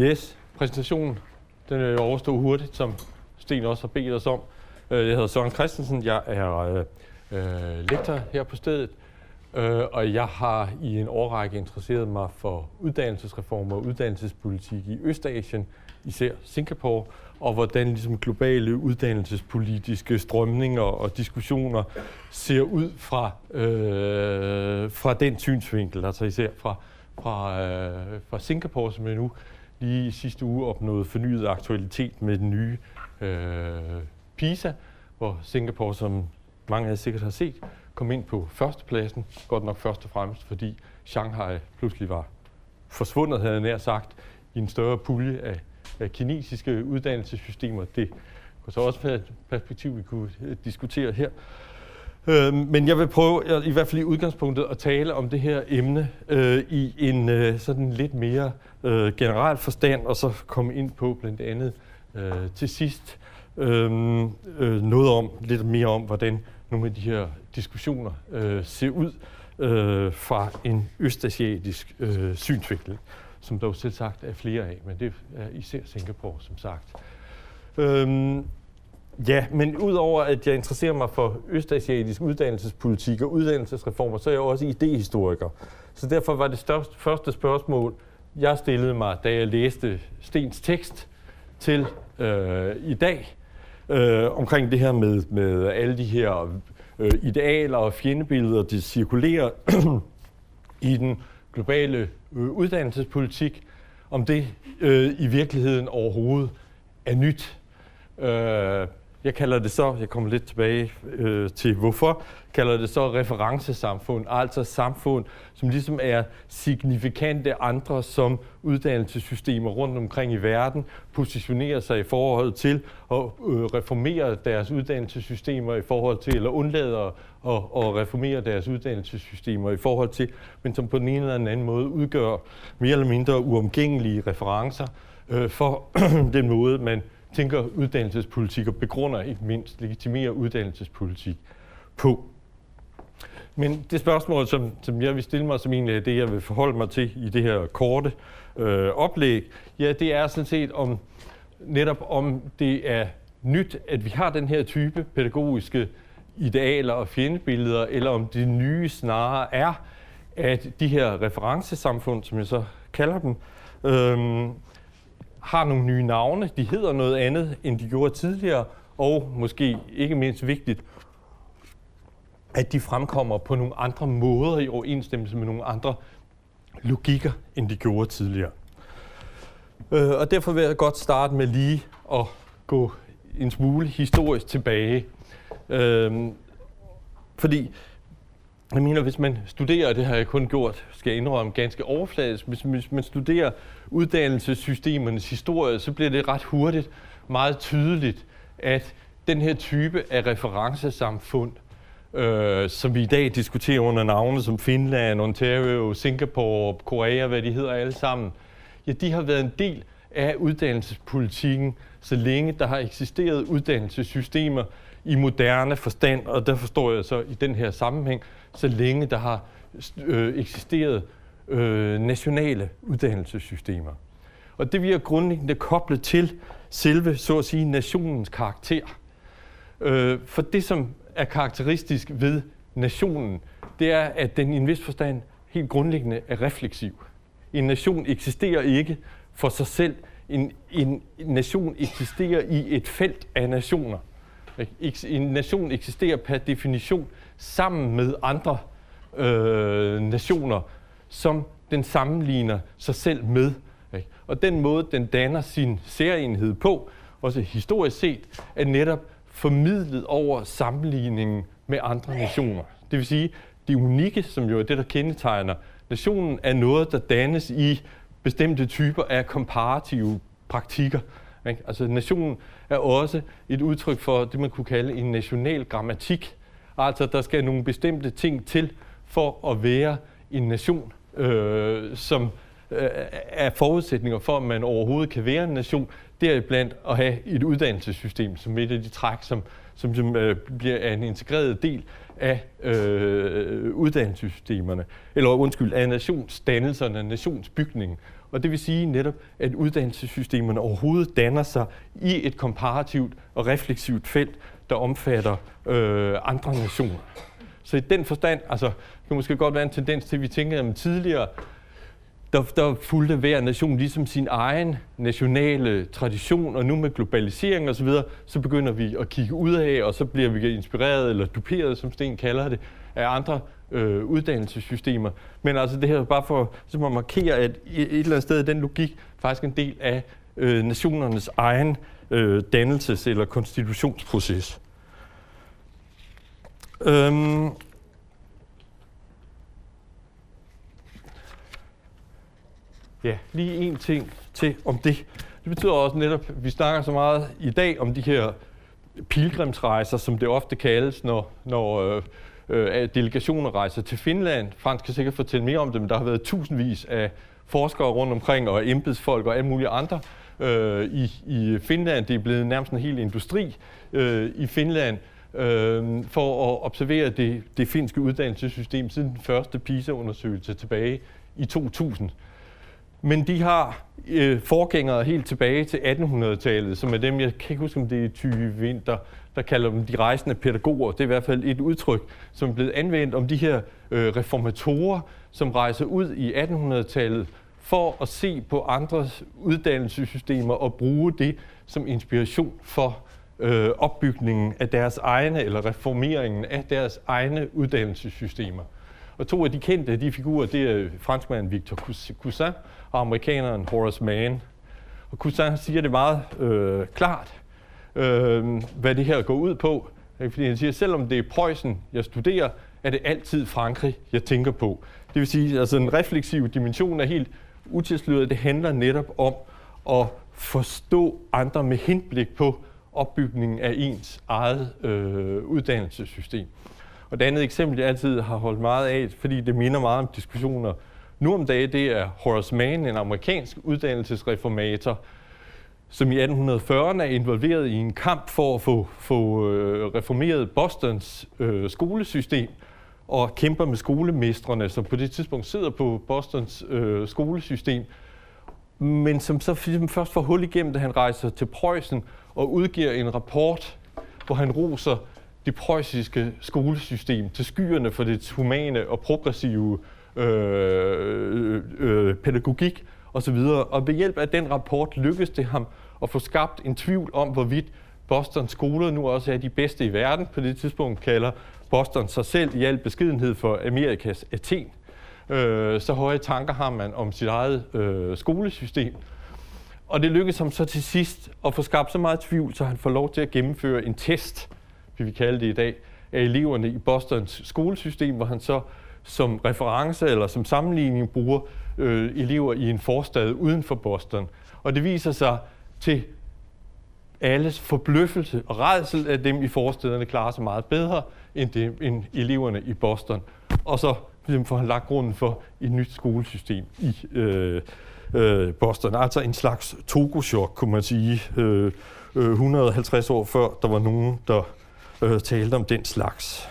Yes, præsentationen den øh, er overstået hurtigt, som Sten også har bedt os om. Øh, jeg hedder Søren Christensen, jeg er øh, øh, lektor her på stedet, øh, og jeg har i en årrække interesseret mig for uddannelsesreformer og uddannelsespolitik i Østasien, især Singapore, og hvordan ligesom globale uddannelsespolitiske strømninger og diskussioner ser ud fra, øh, fra den synsvinkel, altså især fra, fra, øh, fra Singapore, som jeg nu lige i sidste uge opnåede fornyet aktualitet med den nye øh, PISA, hvor Singapore, som mange af jer sikkert har set, kom ind på førstepladsen. Godt nok først og fremmest, fordi Shanghai pludselig var forsvundet, havde jeg nær sagt, i en større pulje af, af kinesiske uddannelsessystemer. Det kunne så også være et perspektiv, vi kunne øh, diskutere her. Øh, men jeg vil prøve, i hvert fald i udgangspunktet, at tale om det her emne øh, i en øh, sådan lidt mere øh, generel forstand, og så komme ind på blandt andet øh, til sidst øh, øh, noget om, lidt mere om, hvordan nogle af de her diskussioner øh, ser ud øh, fra en østasiatisk øh, synsvinkel, som der jo selv sagt er flere af, men det er især Singapore, som sagt. Øh, ja, men udover at jeg interesserer mig for østasiatisk uddannelsespolitik og uddannelsesreformer, så er jeg også idehistoriker. Så derfor var det største, første spørgsmål, jeg stillede mig, da jeg læste Stens tekst til øh, i dag, øh, omkring det her med, med alle de her øh, idealer og fjendebilleder, de cirkulerer i den globale øh, uddannelsespolitik, om det øh, i virkeligheden overhovedet er nyt. Øh, jeg kalder det så, jeg kommer lidt tilbage øh, til hvorfor, kalder det så referencesamfund, altså samfund, som ligesom er signifikante andre som uddannelsessystemer rundt omkring i verden, positionerer sig i forhold til at øh, reformere deres uddannelsessystemer i forhold til, eller undlader at, at reformere deres uddannelsessystemer i forhold til, men som på den ene eller den anden måde udgør mere eller mindre uomgængelige referencer øh, for den måde, man tænker uddannelsespolitik og begrunder ikke mindst, legitimerer uddannelsespolitik på. Men det spørgsmål, som, som jeg vil stille mig, som egentlig er det, jeg vil forholde mig til i det her korte øh, oplæg, ja, det er sådan set om netop om det er nyt, at vi har den her type pædagogiske idealer og fjendebilleder, eller om det nye snarere er, at de her referencesamfund, som jeg så kalder dem, øh, har nogle nye navne. De hedder noget andet, end de gjorde tidligere, og måske ikke mindst vigtigt, at de fremkommer på nogle andre måder i overensstemmelse med nogle andre logikker, end de gjorde tidligere. Øh, og derfor vil jeg godt starte med lige at gå en smule historisk tilbage. Øh, fordi jeg mener, hvis man studerer, det har jeg kun gjort, skal jeg indrømme, ganske overfladisk, hvis, hvis man studerer uddannelsessystemernes historie, så bliver det ret hurtigt meget tydeligt, at den her type af referencesamfund, øh, som vi i dag diskuterer under navne som Finland, Ontario, Singapore, Korea, hvad de hedder alle sammen, ja, de har været en del af uddannelsespolitikken, så længe der har eksisteret uddannelsessystemer i moderne forstand, og der forstår jeg så i den her sammenhæng, så længe der har øh, eksisteret øh, nationale uddannelsessystemer. Og det vi er grundlæggende koblet til selve, så at sige, nationens karakter. Øh, for det, som er karakteristisk ved nationen, det er, at den i en vis forstand helt grundlæggende er refleksiv. En nation eksisterer ikke for sig selv. En, en nation eksisterer i et felt af nationer. En nation eksisterer per definition sammen med andre øh, nationer, som den sammenligner sig selv med. Ikke? Og den måde, den danner sin særenhed på, også historisk set, er netop formidlet over sammenligningen med andre nationer. Det vil sige, det unikke, som jo er det, der kendetegner nationen, er noget, der dannes i bestemte typer af komparative praktikker. Ikke? Altså nationen er også et udtryk for det, man kunne kalde en national grammatik. Altså, der skal nogle bestemte ting til for at være en nation, øh, som øh, er forudsætninger for, at man overhovedet kan være en nation, deriblandt at have et uddannelsessystem som et af de træk, som, som, som øh, bliver en integreret del af øh, uddannelsessystemerne, eller undskyld, af nationsdannelserne, nationsbygningen. Og det vil sige netop, at uddannelsessystemerne overhovedet danner sig i et komparativt og refleksivt felt, der omfatter øh, andre nationer. Så i den forstand, altså, det kan måske godt være en tendens til, at vi tænker at tidligere, der, der fulgte hver nation ligesom sin egen nationale tradition, og nu med globalisering osv., så, videre, så begynder vi at kigge ud af, og så bliver vi inspireret eller duperet, som Sten kalder det, af andre øh, uddannelsessystemer. Men altså det her er bare for så at markere, at et eller andet sted den logik faktisk en del af øh, nationernes egen øh, dannelses- eller konstitutionsproces. Øhm, Ja, lige en ting til om det. Det betyder også netop, at vi snakker så meget i dag om de her pilgrimsrejser, som det ofte kaldes, når, når øh, øh, delegationer rejser til Finland. Frans kan sikkert fortælle mere om det, men der har været tusindvis af forskere rundt omkring, og embedsfolk og alle mulige andre øh, i, i Finland. Det er blevet nærmest en hel industri øh, i Finland øh, for at observere det, det finske uddannelsessystem siden den første PISA-undersøgelse tilbage i 2000. Men de har øh, forgængere helt tilbage til 1800-tallet, som er dem, jeg kan ikke huske, om det er Tyge Vinter, der kalder dem de rejsende pædagoger. Det er i hvert fald et udtryk, som er blevet anvendt om de her øh, reformatorer, som rejser ud i 1800-tallet for at se på andres uddannelsessystemer og bruge det som inspiration for øh, opbygningen af deres egne, eller reformeringen af deres egne uddannelsessystemer. Og to af de kendte de figurer, det er franskmanden Victor Cousin og amerikaneren Horace Mann. Og Cousin siger det meget øh, klart, øh, hvad det her går ud på. Fordi han siger, selvom det er Preussen, jeg studerer, er det altid Frankrig, jeg tænker på. Det vil sige, at altså en refleksiv dimension er helt utilsløret. Det handler netop om at forstå andre med henblik på opbygningen af ens eget øh, uddannelsessystem. Og det andet eksempel, jeg altid har holdt meget af, fordi det minder meget om diskussioner nu om dagen, det er Horace Mann, en amerikansk uddannelsesreformator, som i 1840'erne er involveret i en kamp for at få, få øh, reformeret Bostons øh, skolesystem, og kæmper med skolemestrene, som på det tidspunkt sidder på Bostons øh, skolesystem, men som så ligesom først får hul igennem, da han rejser til Preussen og udgiver en rapport, hvor han roser det preussiske skolesystem til skyerne for dets humane og progressive øh, øh, øh pædagogik osv. Og ved hjælp af den rapport lykkedes det ham at få skabt en tvivl om, hvorvidt Bostons skoler nu også er de bedste i verden. På det tidspunkt kalder Boston sig selv i al beskedenhed for Amerikas Athen. Øh, så høje tanker har man om sit eget øh, skolesystem. Og det lykkedes ham så til sidst at få skabt så meget tvivl, så han får lov til at gennemføre en test, vi vil kalde det i dag, af eleverne i Bostons skolesystem, hvor han så som reference eller som sammenligning bruger øh, elever i en forstad uden for Boston. Og det viser sig til alles forbløffelse og redsel, at dem i forstederne klarer sig meget bedre end, det, end eleverne i Boston. Og så får han lagt grunden for et nyt skolesystem i øh, øh, Boston. Altså en slags togoshok, kunne man sige, øh, øh, 150 år før der var nogen, der øh, talte om den slags.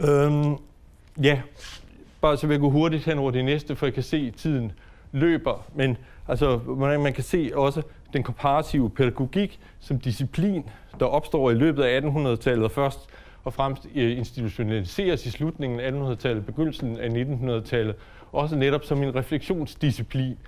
Øhm, Ja, bare så vi gå hurtigt hen over det næste, for jeg kan se, at tiden løber. Men altså, man kan se også den komparative pædagogik som disciplin, der opstår i løbet af 1800-tallet og først og fremmest øh, institutionaliseres i slutningen af 1800-tallet, begyndelsen af 1900-tallet, også netop som en refleksionsdisciplin,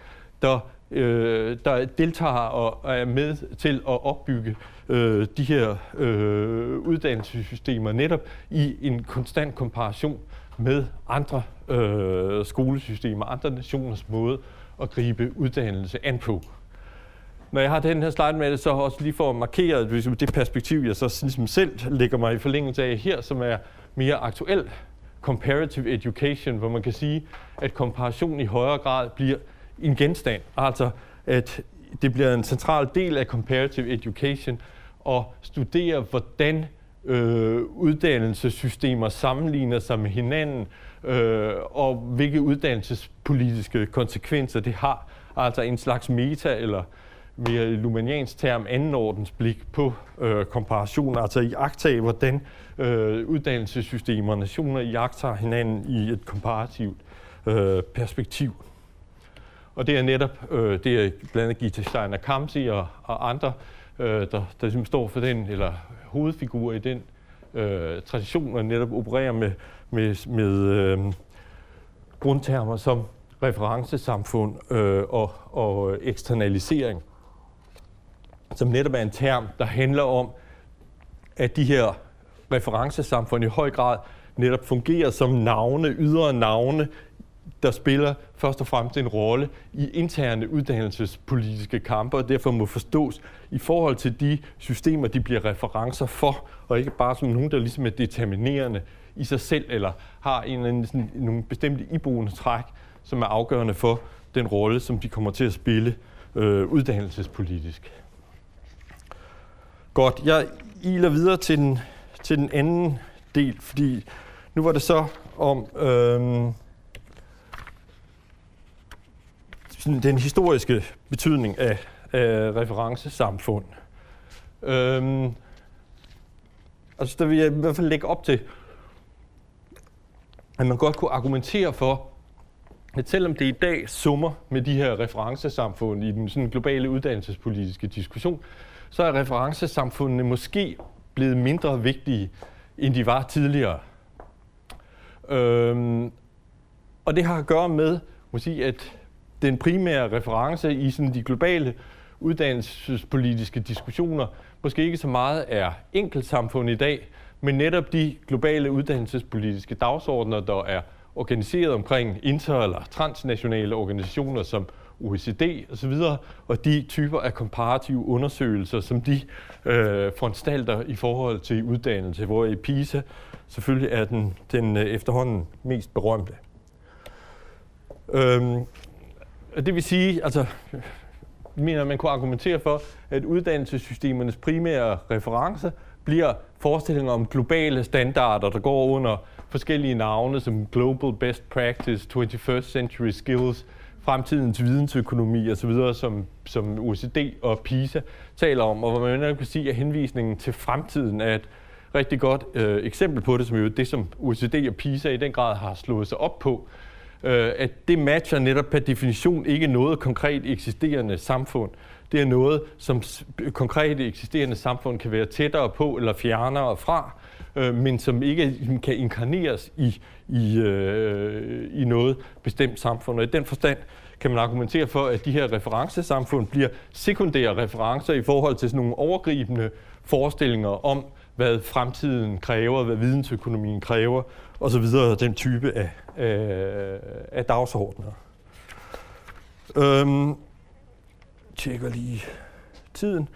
der, øh, der deltager og er med til at opbygge øh, de her øh, uddannelsessystemer netop i en konstant komparation med andre øh, skolesystemer, andre nationers måde at gribe uddannelse an på. Når jeg har den her slide med det, så også lige for at markere det perspektiv, jeg så ligesom selv lægger mig i forlængelse af her, som er mere aktuel comparative education, hvor man kan sige, at komparation i højere grad bliver en genstand. Altså, at det bliver en central del af comparative education at studere, hvordan øh, uddannelsessystemer sammenligner sig med hinanden, øh, og hvilke uddannelsespolitiske konsekvenser det har. Altså en slags meta, eller mere lumaniansk term, andenordens blik på øh, komparation, altså i agtage, hvordan øh, uddannelsessystemer og nationer i agtager hinanden i et komparativt øh, perspektiv. Og det er netop øh, det er blandt andet Gita Steiner Kamsi og, og andre, øh, der, der ligesom står for den, eller hovedfigurer i den øh, tradition, og netop opererer med, med, med øh, grundtermer som referencesamfund øh, og, og eksternalisering, som netop er en term, der handler om, at de her referencesamfund i høj grad netop fungerer som navne, ydre navne, der spiller først og fremmest en rolle i interne uddannelsespolitiske kampe, og derfor må forstås i forhold til de systemer, de bliver referencer for, og ikke bare som nogen, der ligesom er determinerende i sig selv, eller har en eller anden, sådan, nogle bestemte iboende træk, som er afgørende for den rolle, som de kommer til at spille øh, uddannelsespolitisk. Godt, jeg iler videre til den, til den anden del, fordi nu var det så om øhm, den historiske betydning af, af referencesamfund. Øhm, altså der vil jeg i hvert fald lægge op til, at man godt kunne argumentere for, at selvom det i dag summer med de her referencesamfund i den sådan globale uddannelsespolitiske diskussion, så er referencesamfundene måske blevet mindre vigtige, end de var tidligere. Øhm, og det har at gøre med måske, sige, at den primære reference i sådan de globale uddannelsespolitiske diskussioner måske ikke så meget er enkeltsamfund i dag, men netop de globale uddannelsespolitiske dagsordner, der er organiseret omkring inter- eller transnationale organisationer som OECD osv., og de typer af komparative undersøgelser, som de øh, foranstalter i forhold til uddannelse, hvor i PISA selvfølgelig er den, den øh, efterhånden mest berømte. Øhm, det vil sige, altså, mener, man kunne argumentere for, at uddannelsessystemernes primære reference bliver forestillinger om globale standarder, der går under forskellige navne som Global Best Practice, 21st Century Skills, fremtidens vidensøkonomi osv., som, som OECD og PISA taler om, og hvor man kan sige, at henvisningen til fremtiden er et rigtig godt øh, eksempel på det, som jo det, som OECD og PISA i den grad har slået sig op på, øh, at det matcher netop per definition ikke noget konkret eksisterende samfund. Det er noget, som konkret eksisterende samfund kan være tættere på eller fjernere fra, øh, men som ikke kan inkarneres i, i, øh, i noget bestemt samfund. Og i den forstand kan man argumentere for, at de her referencesamfund bliver sekundære referencer i forhold til sådan nogle overgribende forestillinger om, hvad fremtiden kræver, hvad vidensøkonomien kræver, og så videre, Den type af, af, af dagsordner. Øhm, tjekker lige tiden.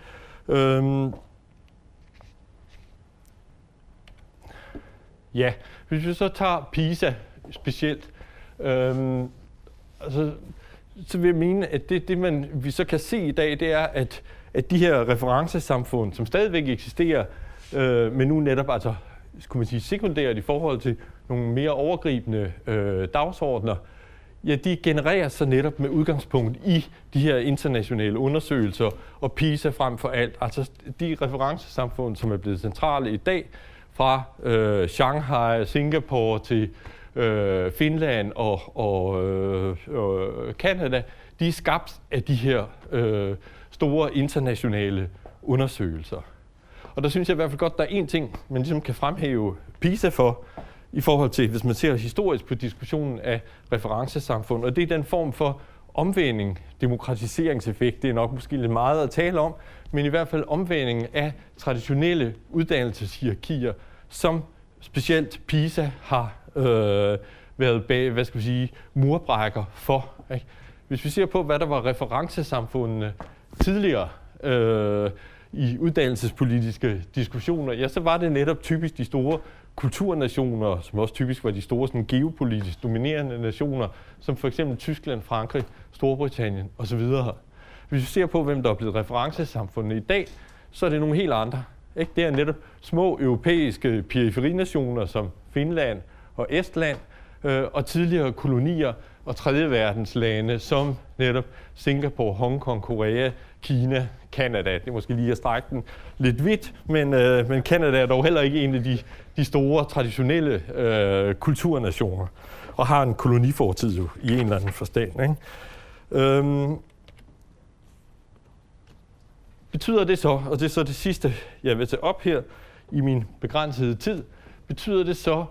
Øhm, ja, hvis vi så tager PISA specielt, øhm, altså, så vil jeg mene, at det, det man, vi så kan se i dag, det er, at, at de her referencesamfund, som stadigvæk eksisterer, øh, men nu netop altså, skulle man sige, sekundært i forhold til nogle mere overgribende øh, dagsordner, ja, de genererer sig netop med udgangspunkt i de her internationale undersøgelser, og PISA frem for alt. Altså de referencesamfund, som er blevet centrale i dag, fra øh, Shanghai, Singapore til øh, Finland og, og øh, øh, Canada, de er skabt af de her øh, store internationale undersøgelser. Og der synes jeg i hvert fald godt, at der er en ting, man ligesom kan fremhæve PISA for, i forhold til, hvis man ser historisk på diskussionen af referencesamfund, og det er den form for omvending, demokratiseringseffekt, det er nok måske lidt meget at tale om, men i hvert fald omvending af traditionelle uddannelseshierarkier, som specielt PISA har øh, været bag, hvad skal vi sige, murbrækker for. Ikke? Hvis vi ser på, hvad der var referencesamfundene tidligere, øh, i uddannelsespolitiske diskussioner, ja, så var det netop typisk de store kulturnationer, som også typisk var de store sådan, geopolitisk dominerende nationer, som for eksempel Tyskland, Frankrig, Storbritannien osv. Hvis vi ser på, hvem der er blevet referencesamfundet i dag, så er det nogle helt andre. Ikke? Det er netop små europæiske periferinationer som Finland og Estland, øh, og tidligere kolonier og tredje verdens lande som netop Singapore, Hongkong, Korea, Kina, Kanada. Det er måske lige at strække den lidt vidt, men, øh, men Kanada er dog heller ikke en af de, de store traditionelle øh, kulturnationer, og har en kolonifortid jo i en eller anden forstand. Ikke? Øhm, betyder det så, og det er så det sidste, jeg vil tage op her i min begrænsede tid, betyder det så,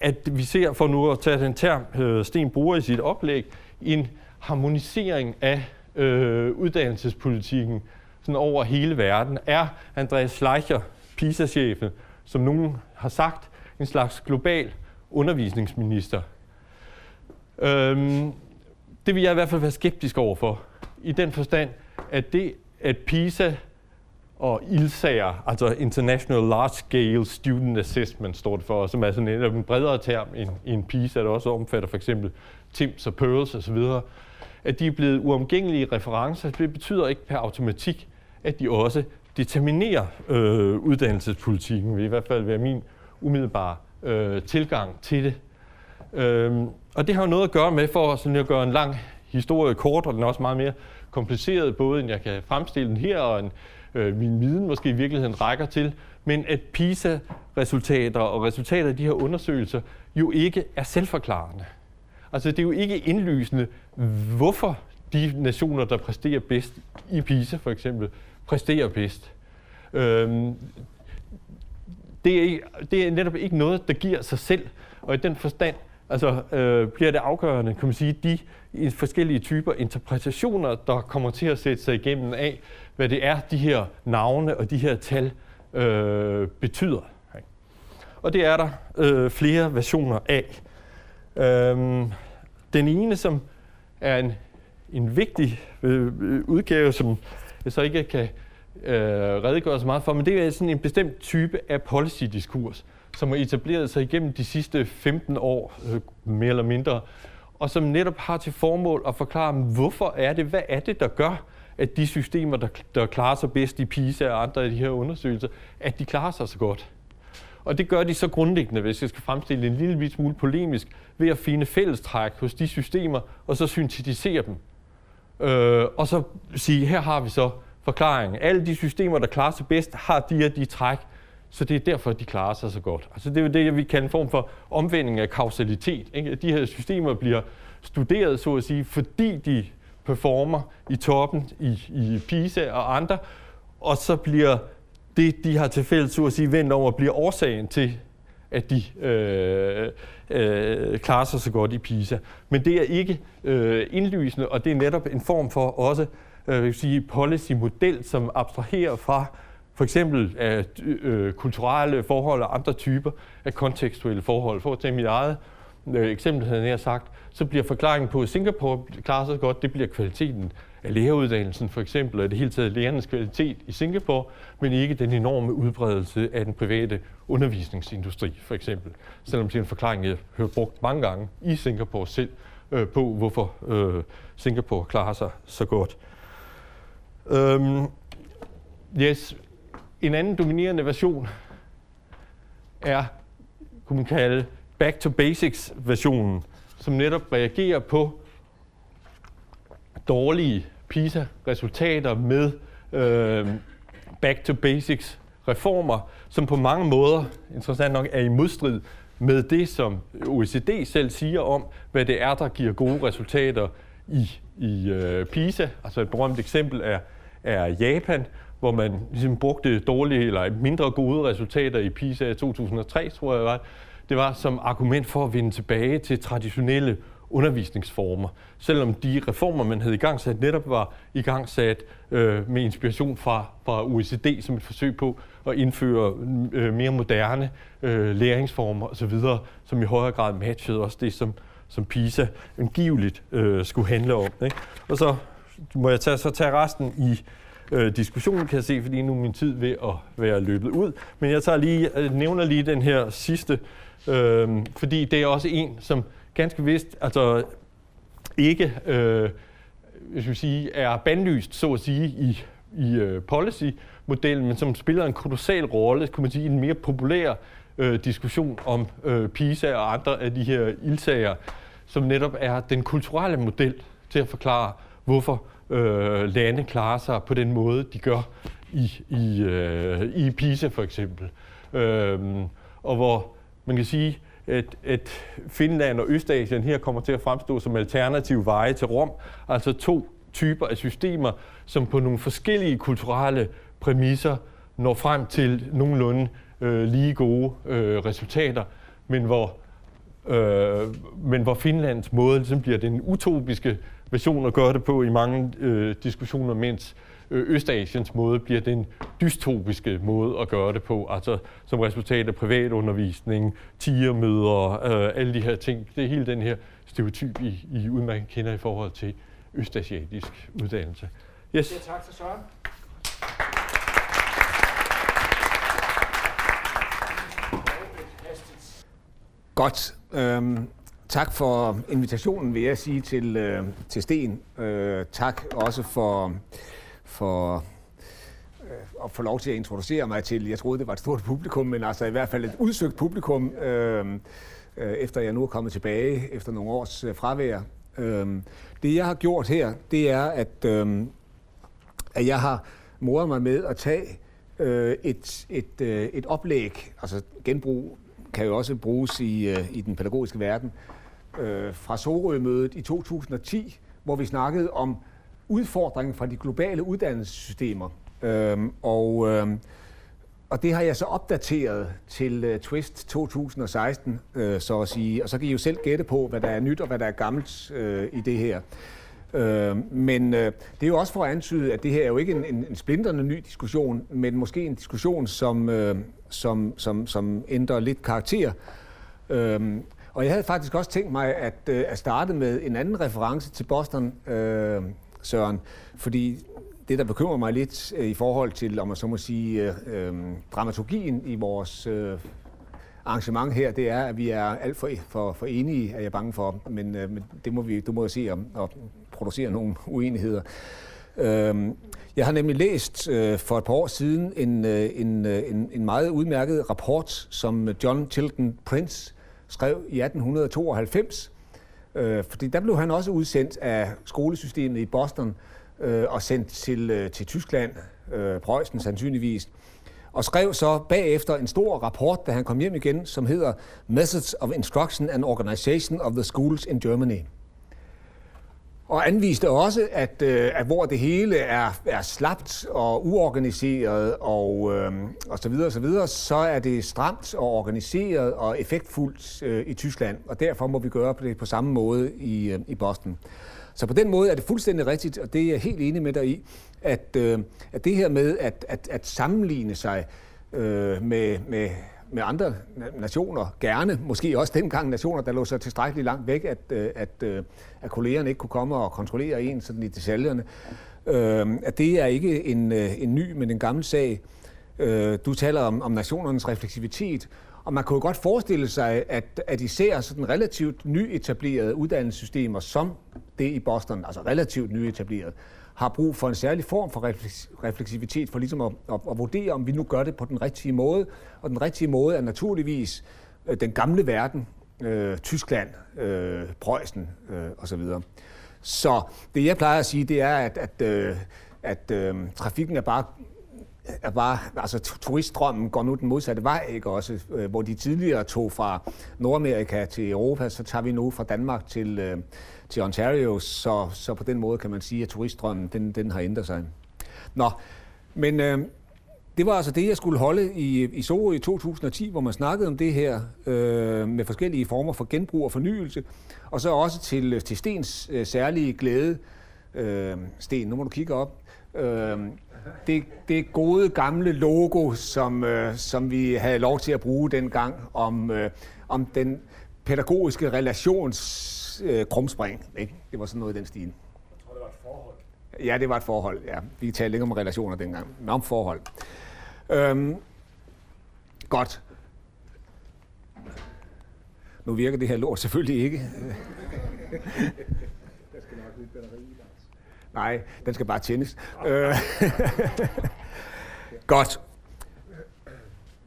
at vi ser, for nu at tage den term, øh, Sten bruger i sit oplæg, en harmonisering af øh, uddannelsespolitikken sådan over hele verden. Er Andreas Schleicher, PISA-chefen, som nogen har sagt, en slags global undervisningsminister? Øhm, det vil jeg i hvert fald være skeptisk overfor. I den forstand, at det, at PISA og ILSAR, altså International Large Scale Student Assessment, står det for, som er sådan en, en bredere term end, end PISA, der også omfatter for eksempel TIMS og PEARLS osv., at de er blevet uomgængelige referencer. Det betyder ikke per automatik, at de også determinerer øh, uddannelsespolitikken, vil i hvert fald være min umiddelbare øh, tilgang til det. Øhm, og det har jo noget at gøre med, for sådan at gøre en lang historie kort, og den er også meget mere kompliceret, både end jeg kan fremstille den her, og en, øh, min viden måske i virkeligheden rækker til, men at PISA-resultater og resultater af de her undersøgelser jo ikke er selvforklarende. Altså det er jo ikke indlysende, hvorfor de nationer, der præsterer bedst i PISA for eksempel, præsterer bedst. Øhm, det, er, ikke, det er netop ikke noget, der giver sig selv, og i den forstand altså, øh, bliver det afgørende, kan man sige, de forskellige typer interpretationer, der kommer til at sætte sig igennem af, hvad det er, de her navne og de her tal øh, betyder. Og det er der øh, flere versioner af. Øhm, den ene, som er en, en vigtig øh, øh udgave, som jeg så ikke kan øh, redegøre så meget for, men det er sådan en bestemt type af policy-diskurs, som har etableret sig igennem de sidste 15 år, øh, mere eller mindre, og som netop har til formål at forklare, hvorfor er det, hvad er det, der gør, at de systemer, der, der klarer sig bedst i PISA og andre af de her undersøgelser, at de klarer sig så godt. Og det gør de så grundlæggende, hvis jeg skal fremstille en lille smule polemisk, ved at finde fællestræk hos de systemer, og så syntetisere dem. Øh, og så sige, her har vi så forklaringen. Alle de systemer, der klarer sig bedst, har de her de træk, så det er derfor, de klarer sig så godt. Altså det er jo det, vi kalder en form for omvending af kausalitet. Ikke? De her systemer bliver studeret, så at sige, fordi de performer i toppen i, i PISA og andre, og så bliver det, de har til fælles, så at sige, vendt over, bliver årsagen til, at de øh, øh, klarer sig så godt i PISA. Men det er ikke øh, indlysende, og det er netop en form for også øh, vil sige, policy-model, som abstraherer fra for eksempel øh, af øh, kulturelle forhold og andre typer af kontekstuelle forhold. For at tage mit eget øh, eksempel, havde jeg sagt, så bliver forklaringen på, at Singapore klarer sig godt, det bliver kvaliteten af læreruddannelsen for eksempel, og det hele taget lærernes kvalitet i Singapore, men ikke den enorme udbredelse af den private undervisningsindustri for eksempel. Selvom det er en forklaring, jeg har brugt mange gange i Singapore selv, øh, på hvorfor øh, Singapore klarer sig så godt. Øhm, yes, en anden dominerende version er, kunne man kalde, back to basics versionen, som netop reagerer på dårlige PISA-resultater med øh, back to basics reformer, som på mange måder, interessant nok, er i modstrid med det, som OECD selv siger om, hvad det er, der giver gode resultater i, i øh, PISA. Altså et berømt eksempel er, er Japan, hvor man ligesom brugte dårlige eller mindre gode resultater i PISA i 2003, tror jeg var. Det var som argument for at vende tilbage til traditionelle undervisningsformer, selvom de reformer, man havde i gang sat, netop var i gang sat øh, med inspiration fra, fra OECD som et forsøg på at indføre øh, mere moderne øh, læringsformer osv., som i højere grad matchede også det, som, som PISA angiveligt øh, skulle handle om. Ikke? Og så må jeg tage, så tage resten i øh, diskussionen, kan jeg se, fordi nu er min tid ved at være løbet ud. Men jeg tager lige, øh, nævner lige den her sidste, øh, fordi det er også en, som ganske vist altså, ikke øh, hvis vi sige, er bandlyst, så at sige, i, i øh, policy-modellen, men som spiller en kolossal rolle, kunne man sige, i en mere populær øh, diskussion om øh, PISA og andre af de her ildsager, som netop er den kulturelle model til at forklare, hvorfor øh, lande klarer sig på den måde, de gør i, i, øh, i PISA for eksempel. Øh, og hvor man kan sige, at, at Finland og Østasien her kommer til at fremstå som alternative veje til Rom, altså to typer af systemer, som på nogle forskellige kulturelle præmisser når frem til nogenlunde øh, lige gode øh, resultater, men hvor, øh, men hvor Finlands måde ligesom bliver den utopiske version at gøre det på i mange øh, diskussioner, mens øh, Østasiens måde bliver den dystopiske måde at gøre det på, altså som resultat af privatundervisning, tigermøder, øh, alle de her ting. Det er hele den her stereotyp, I, I udmærket kender i forhold til østasiatisk uddannelse. Yes. Ja, tak til Søren. Godt. Øhm, tak for invitationen, vil jeg sige til, øh, til Sten. Øh, tak også for, for øh, at få lov til at introducere mig til, jeg troede, det var et stort publikum, men altså i hvert fald et udsøgt publikum, øh, øh, efter jeg nu er kommet tilbage efter nogle års øh, fravær. Øh, det jeg har gjort her, det er, at, øh, at jeg har moret mig med at tage øh, et, et, øh, et oplæg, altså genbrug kan jo også bruges i, øh, i den pædagogiske verden, øh, fra Sorø-mødet i 2010, hvor vi snakkede om udfordringen fra de globale uddannelsessystemer. Øhm, og, øhm, og det har jeg så opdateret til øh, Twist 2016, øh, så at sige. Og så kan I jo selv gætte på, hvad der er nyt og hvad der er gammelt øh, i det her. Øh, men øh, det er jo også for at antyde, at det her er jo ikke en, en, en splinterne ny diskussion, men måske en diskussion, som, øh, som, som, som ændrer lidt karakter. Øh, og jeg havde faktisk også tænkt mig at, øh, at starte med en anden reference til Boston, øh, Søren, fordi det, der bekymrer mig lidt øh, i forhold til, om man så må sige, øh, øh dramaturgien i vores øh, arrangement her, det er, at vi er alt for, for, for enige, er jeg bange for. Men, øh, men det må vi, du må se om, og producere nogle uenigheder. Øh, jeg har nemlig læst øh, for et par år siden en, øh, en, øh, en, en meget udmærket rapport, som John Tilton Prince skrev i 1892. Øh, fordi der blev han også udsendt af skolesystemet i Boston øh, og sendt til, øh, til Tyskland, øh, Preussen sandsynligvis, og skrev så bagefter en stor rapport, da han kom hjem igen, som hedder Methods of Instruction and Organization of the Schools in Germany og anviste også, at, øh, at hvor det hele er, er slapt og uorganiseret og, øh, og så videre, så videre, så er det stramt og organiseret og effektfuldt øh, i Tyskland, og derfor må vi gøre det på samme måde i, øh, i Boston. Så på den måde er det fuldstændig rigtigt, og det er jeg helt enig med dig i, at, øh, at det her med at, at, at sammenligne sig øh, med, med med andre nationer, gerne, måske også dengang nationer, der lå så tilstrækkeligt langt væk, at, øh, at, øh, at kollegerne ikke kunne komme og kontrollere en sådan i detaljerne. Øh, at det er ikke en, øh, en ny, men en gammel sag. Du taler om, om nationernes refleksivitet, og man kunne jo godt forestille sig, at, at især sådan relativt nyetablerede uddannelsessystemer, som det i Boston, altså relativt nyetableret, har brug for en særlig form for refleksivitet, for ligesom at, at, at vurdere, om vi nu gør det på den rigtige måde. Og den rigtige måde er naturligvis øh, den gamle verden, øh, Tyskland, øh, Preussen øh, osv. Så det jeg plejer at sige, det er, at, at, øh, at øh, trafikken er bare er bare, altså turiststrømmen går nu den modsatte vej, ikke også? Øh, hvor de tidligere tog fra Nordamerika til Europa, så tager vi nu fra Danmark til, øh, til Ontario, så, så på den måde kan man sige, at turiststrømmen den, den har ændret sig. Nå, men øh, det var altså det, jeg skulle holde i, i Sorø i 2010, hvor man snakkede om det her øh, med forskellige former for genbrug og fornyelse, og så også til, til Stens øh, særlige glæde. Øh, Sten, nu må du kigge op. Øh, det, det gode gamle logo, som, øh, som vi havde lov til at bruge dengang, om, øh, om den pædagogiske relations øh. Ikke? Det var sådan noget i den stil. Jeg tror, det var et forhold. Ja, det var et forhold. Ja. Vi talte ikke om relationer dengang, men om forhold. Øhm, godt. Nu virker det her lort selvfølgelig ikke. der skal nok lidt batteri i, Nej, den skal bare tændes. Øh, godt.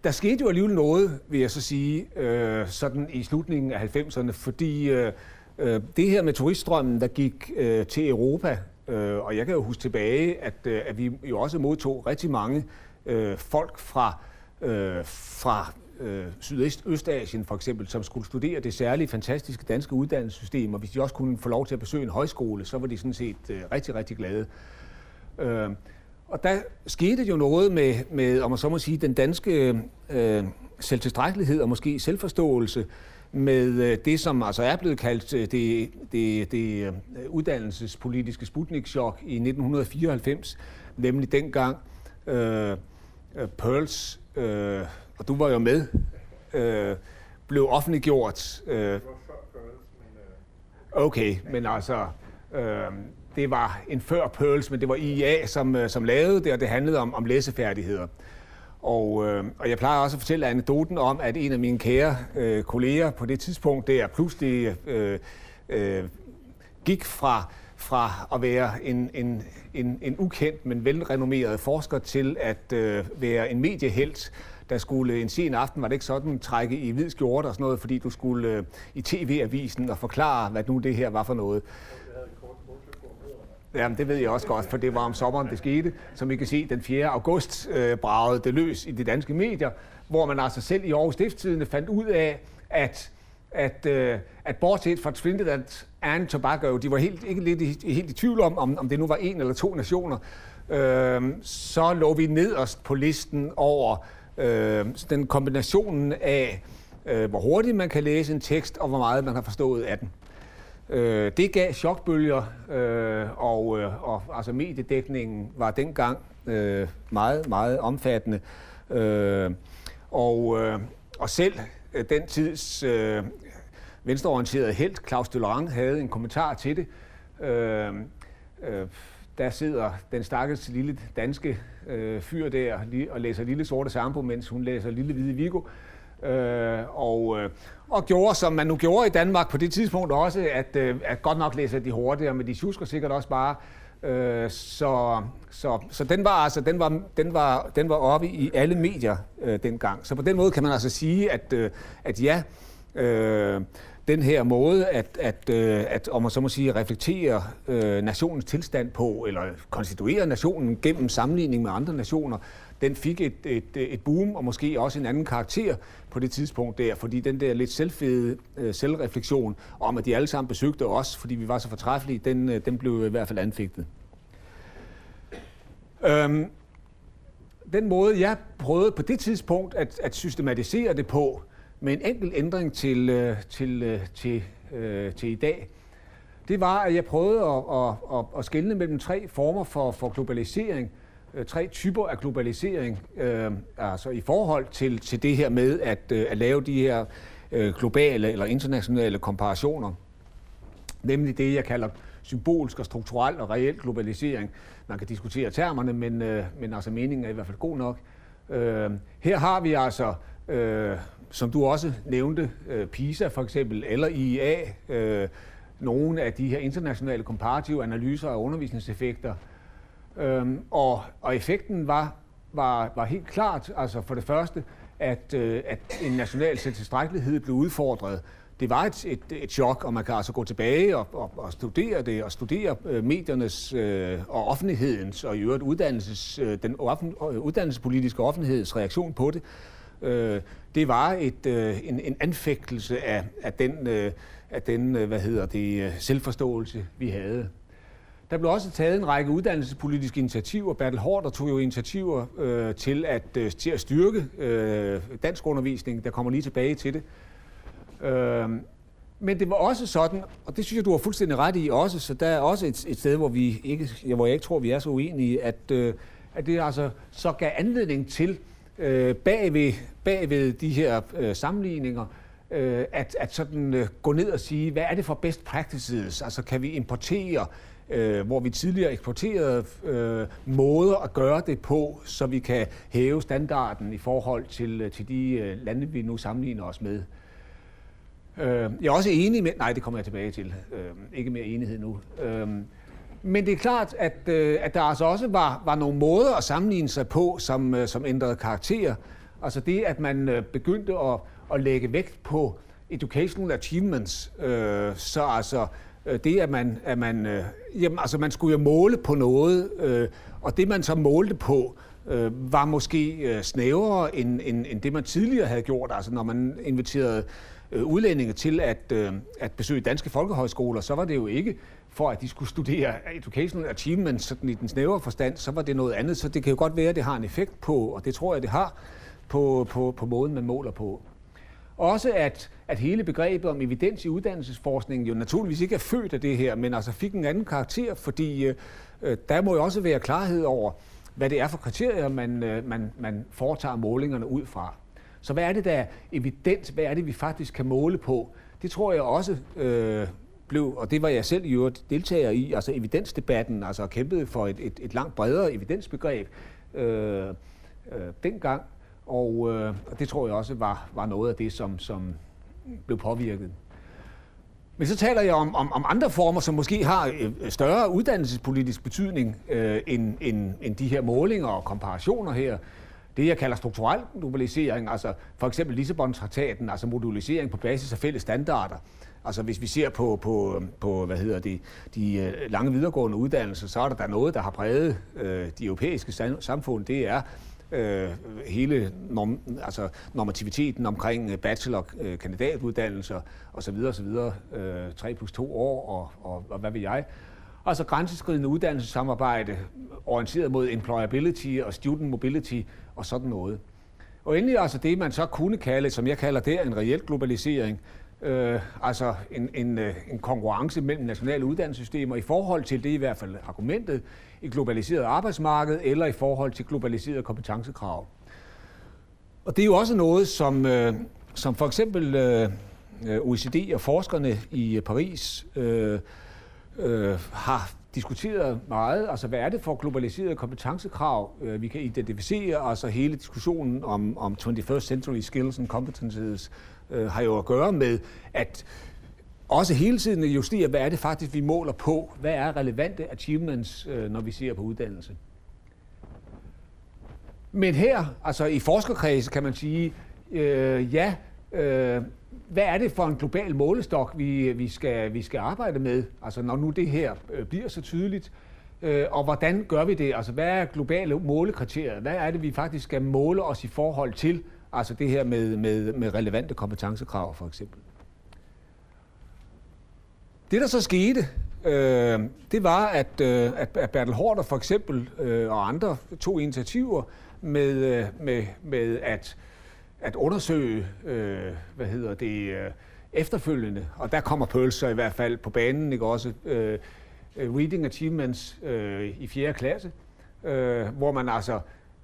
Der skete jo alligevel noget, vil jeg så sige, øh, sådan i slutningen af 90'erne, fordi øh, øh, det her med turiststrømmen, der gik øh, til Europa, øh, og jeg kan jo huske tilbage, at, øh, at vi jo også modtog rigtig mange øh, folk fra, øh, fra øh, Sydøstasien for eksempel, som skulle studere det særlige, fantastiske danske uddannelsessystem, og hvis de også kunne få lov til at besøge en højskole, så var de sådan set øh, rigtig, rigtig glade. Øh, og der skete jo noget med, med, om man så må sige, den danske øh, selvtilstrækkelighed og måske selvforståelse med øh, det, som altså er blevet kaldt øh, det, det, det øh, uddannelsespolitiske Sputnik-chok i 1994, nemlig dengang øh, Pearls, øh, og du var jo med, øh, blev offentliggjort. Øh, okay, men altså, øh, det var en før Pearls, men det var IA, som, øh, som lavede det, og det handlede om, om læsefærdigheder. Og, øh, og jeg plejer også at fortælle anekdoten om, at en af mine kære øh, kolleger på det tidspunkt der pludselig øh, øh, gik fra, fra at være en, en, en, en ukendt, men velrenommeret forsker til at øh, være en mediehelt, der skulle en sen aften, var det ikke sådan, trække i hvid skjorte og sådan noget, fordi du skulle øh, i tv-avisen og forklare, hvad nu det her var for noget. Jamen, det ved jeg også godt, for det var om sommeren, det skete. Som I kan se, den 4. august øh, bragede det løs i de danske medier, hvor man altså selv i Aarhus Stiftstidende fandt ud af, at at, øh, at bortset fra Trinidad and Tobago, de var helt, ikke lidt i, helt i tvivl om, om, om det nu var en eller to nationer, øh, så lå vi nederst på listen over øh, den kombinationen af, øh, hvor hurtigt man kan læse en tekst, og hvor meget man har forstået af den. Øh, det gav chokbølger, øh, og, øh, og altså mediedækningen var dengang øh, meget, meget omfattende. Øh, og, øh, og selv øh, den tids øh, venstreorienterede helt, Claus Delarang, havde en kommentar til det. Øh, øh, der sidder den stakkels lille danske øh, fyr der og læser lille sorte Sambo, mens hun læser lille hvide Vigo. Øh, Øh, og, øh, og gjorde, som man nu gjorde i Danmark på det tidspunkt også, at, øh, at godt nok læser de hurtigere, men de susker sikkert også bare. Øh, så så, så den, var altså, den, var, den, var, den var oppe i alle medier øh, dengang. Så på den måde kan man altså sige, at, øh, at ja, øh, den her måde at, at, øh, at om man så må sige, reflektere øh, nationens tilstand på, eller konstituere nationen gennem sammenligning med andre nationer, den fik et, et, et boom, og måske også en anden karakter på det tidspunkt der, fordi den der lidt selvfede øh, selvreflektion om, at de alle sammen besøgte os, fordi vi var så fortræffelige, den, øh, den blev i hvert fald anfægtet. Øhm, den måde, jeg prøvede på det tidspunkt at, at systematisere det på, med en enkelt ændring til, øh, til, øh, til, øh, til i dag, det var, at jeg prøvede at, at, at, at skelne mellem tre former for, for globalisering, øh, tre typer af globalisering, øh, altså i forhold til, til det her med at, øh, at lave de her øh, globale eller internationale komparationer. Nemlig det, jeg kalder symbolsk og strukturel og reel globalisering. Man kan diskutere termerne, men, øh, men altså meningen er i hvert fald god nok. Øh, her har vi altså, øh, som du også nævnte, øh, PISA for eksempel, eller IEA, øh, nogle af de her internationale komparative analyser af undervisningseffekter, Øhm, og, og effekten var, var, var helt klart, altså for det første, at, øh, at en national selvtilstrækkelighed blev udfordret. Det var et, et, et chok, og man kan altså gå tilbage og, og, og studere det, og studere øh, mediernes øh, og offentlighedens, og i øvrigt uddannelses, øh, den offen, øh, uddannelsespolitiske offentligheds reaktion på det. Øh, det var et, øh, en, en anfægtelse af, af den, øh, af den øh, hvad hedder det, øh, selvforståelse, vi havde. Der blev også taget en række uddannelsespolitiske initiativer. Bertel Hårder tog jo initiativer øh, til, at, øh, til at styrke øh, dansk undervisning. Der kommer lige tilbage til det. Øh, men det var også sådan, og det synes jeg, du har fuldstændig ret i også, så der er også et, et sted, hvor, vi ikke, hvor jeg ikke tror, vi er så uenige, at, øh, at det altså så gav anledning til øh, bagved, bagved de her øh, sammenligninger, øh, at, at sådan øh, gå ned og sige, hvad er det for best practices? Altså kan vi importere øh, hvor vi tidligere eksporterede øh, måder at gøre det på, så vi kan hæve standarden i forhold til, øh, til de øh, lande, vi nu sammenligner os med. Øh, jeg er også enig med... Nej, det kommer jeg tilbage til. Øh, ikke mere enighed nu. Øh, men det er klart, at, øh, at der altså også var, var nogle måder at sammenligne sig på, som, øh, som ændrede karakter. Altså det, at man øh, begyndte at, at lægge vægt på educational achievements, øh, så altså Øh, det, at man, at man, øh, jamen, altså man skulle jo måle på noget, øh, og det man så målte på, øh, var måske øh, snævrere end, end, end det, man tidligere havde gjort. Altså når man inviterede øh, udlændinge til at, øh, at besøge danske folkehøjskoler, så var det jo ikke for, at de skulle studere educational achievement sådan i den snævre forstand, så var det noget andet. Så det kan jo godt være, at det har en effekt på, og det tror jeg, det har, på, på, på måden, man måler på. Også at, at hele begrebet om evidens i uddannelsesforskningen jo naturligvis ikke er født af det her, men altså fik en anden karakter, fordi øh, øh, der må jo også være klarhed over, hvad det er for kriterier, man, øh, man, man foretager målingerne ud fra. Så hvad er det, der er evidens? Hvad er det, vi faktisk kan måle på? Det tror jeg også øh, blev, og det var jeg selv i øvrigt deltager i, altså evidensdebatten, altså kæmpede for et, et, et langt bredere evidensbegreb øh, øh, dengang. Og, øh, og det tror jeg også var, var noget af det, som, som blev påvirket. Men så taler jeg om, om, om andre former, som måske har øh, øh, større uddannelsespolitisk betydning øh, end, end, end de her målinger og komparationer her. Det, jeg kalder strukturel globalisering, altså for eksempel Lissabon-traktaten, altså modulisering på basis af fælles standarder. Altså hvis vi ser på, på, på hvad hedder det, de øh, lange videregående uddannelser, så er der, der noget, der har præget øh, de europæiske samfund. Det er øh, hele norm, altså normativiteten omkring øh, bachelor-kandidatuddannelser osv. osv. Øh, 3 øh, plus 2 år og, og, og hvad ved jeg. Altså grænseskridende uddannelsessamarbejde orienteret mod employability og student mobility og sådan noget. Og endelig altså det, man så kunne kalde, som jeg kalder det, en reel globalisering, øh, altså en, en, øh, en konkurrence mellem nationale uddannelsessystemer i forhold til det i hvert fald argumentet, et globaliseret arbejdsmarked eller i forhold til globaliserede kompetencekrav. Og det er jo også noget, som, øh, som for eksempel øh, OECD og forskerne i øh, Paris øh, øh, har diskuteret meget. Altså, hvad er det for globaliserede kompetencekrav, øh, vi kan identificere? Altså, hele diskussionen om, om 21st century skills and competences øh, har jo at gøre med, at også hele tiden justere, hvad er det faktisk, vi måler på? Hvad er relevante achievements, øh, når vi ser på uddannelse? Men her, altså i forskerkredse, kan man sige, øh, ja, øh, hvad er det for en global målestok, vi, vi, skal, vi skal arbejde med? Altså når nu det her øh, bliver så tydeligt, øh, og hvordan gør vi det? Altså hvad er globale målekriterier? Hvad er det, vi faktisk skal måle os i forhold til? Altså det her med, med, med relevante kompetencekrav for eksempel. Det, der så skete, øh, det var, at, øh, at Bertel Hårder for eksempel øh, og andre tog initiativer med, øh, med, med at, at undersøge, øh, hvad hedder det, øh, efterfølgende, og der kommer Pølser i hvert fald på banen, ikke også, øh, øh Reading Achievements øh, i 4. klasse, øh, hvor man altså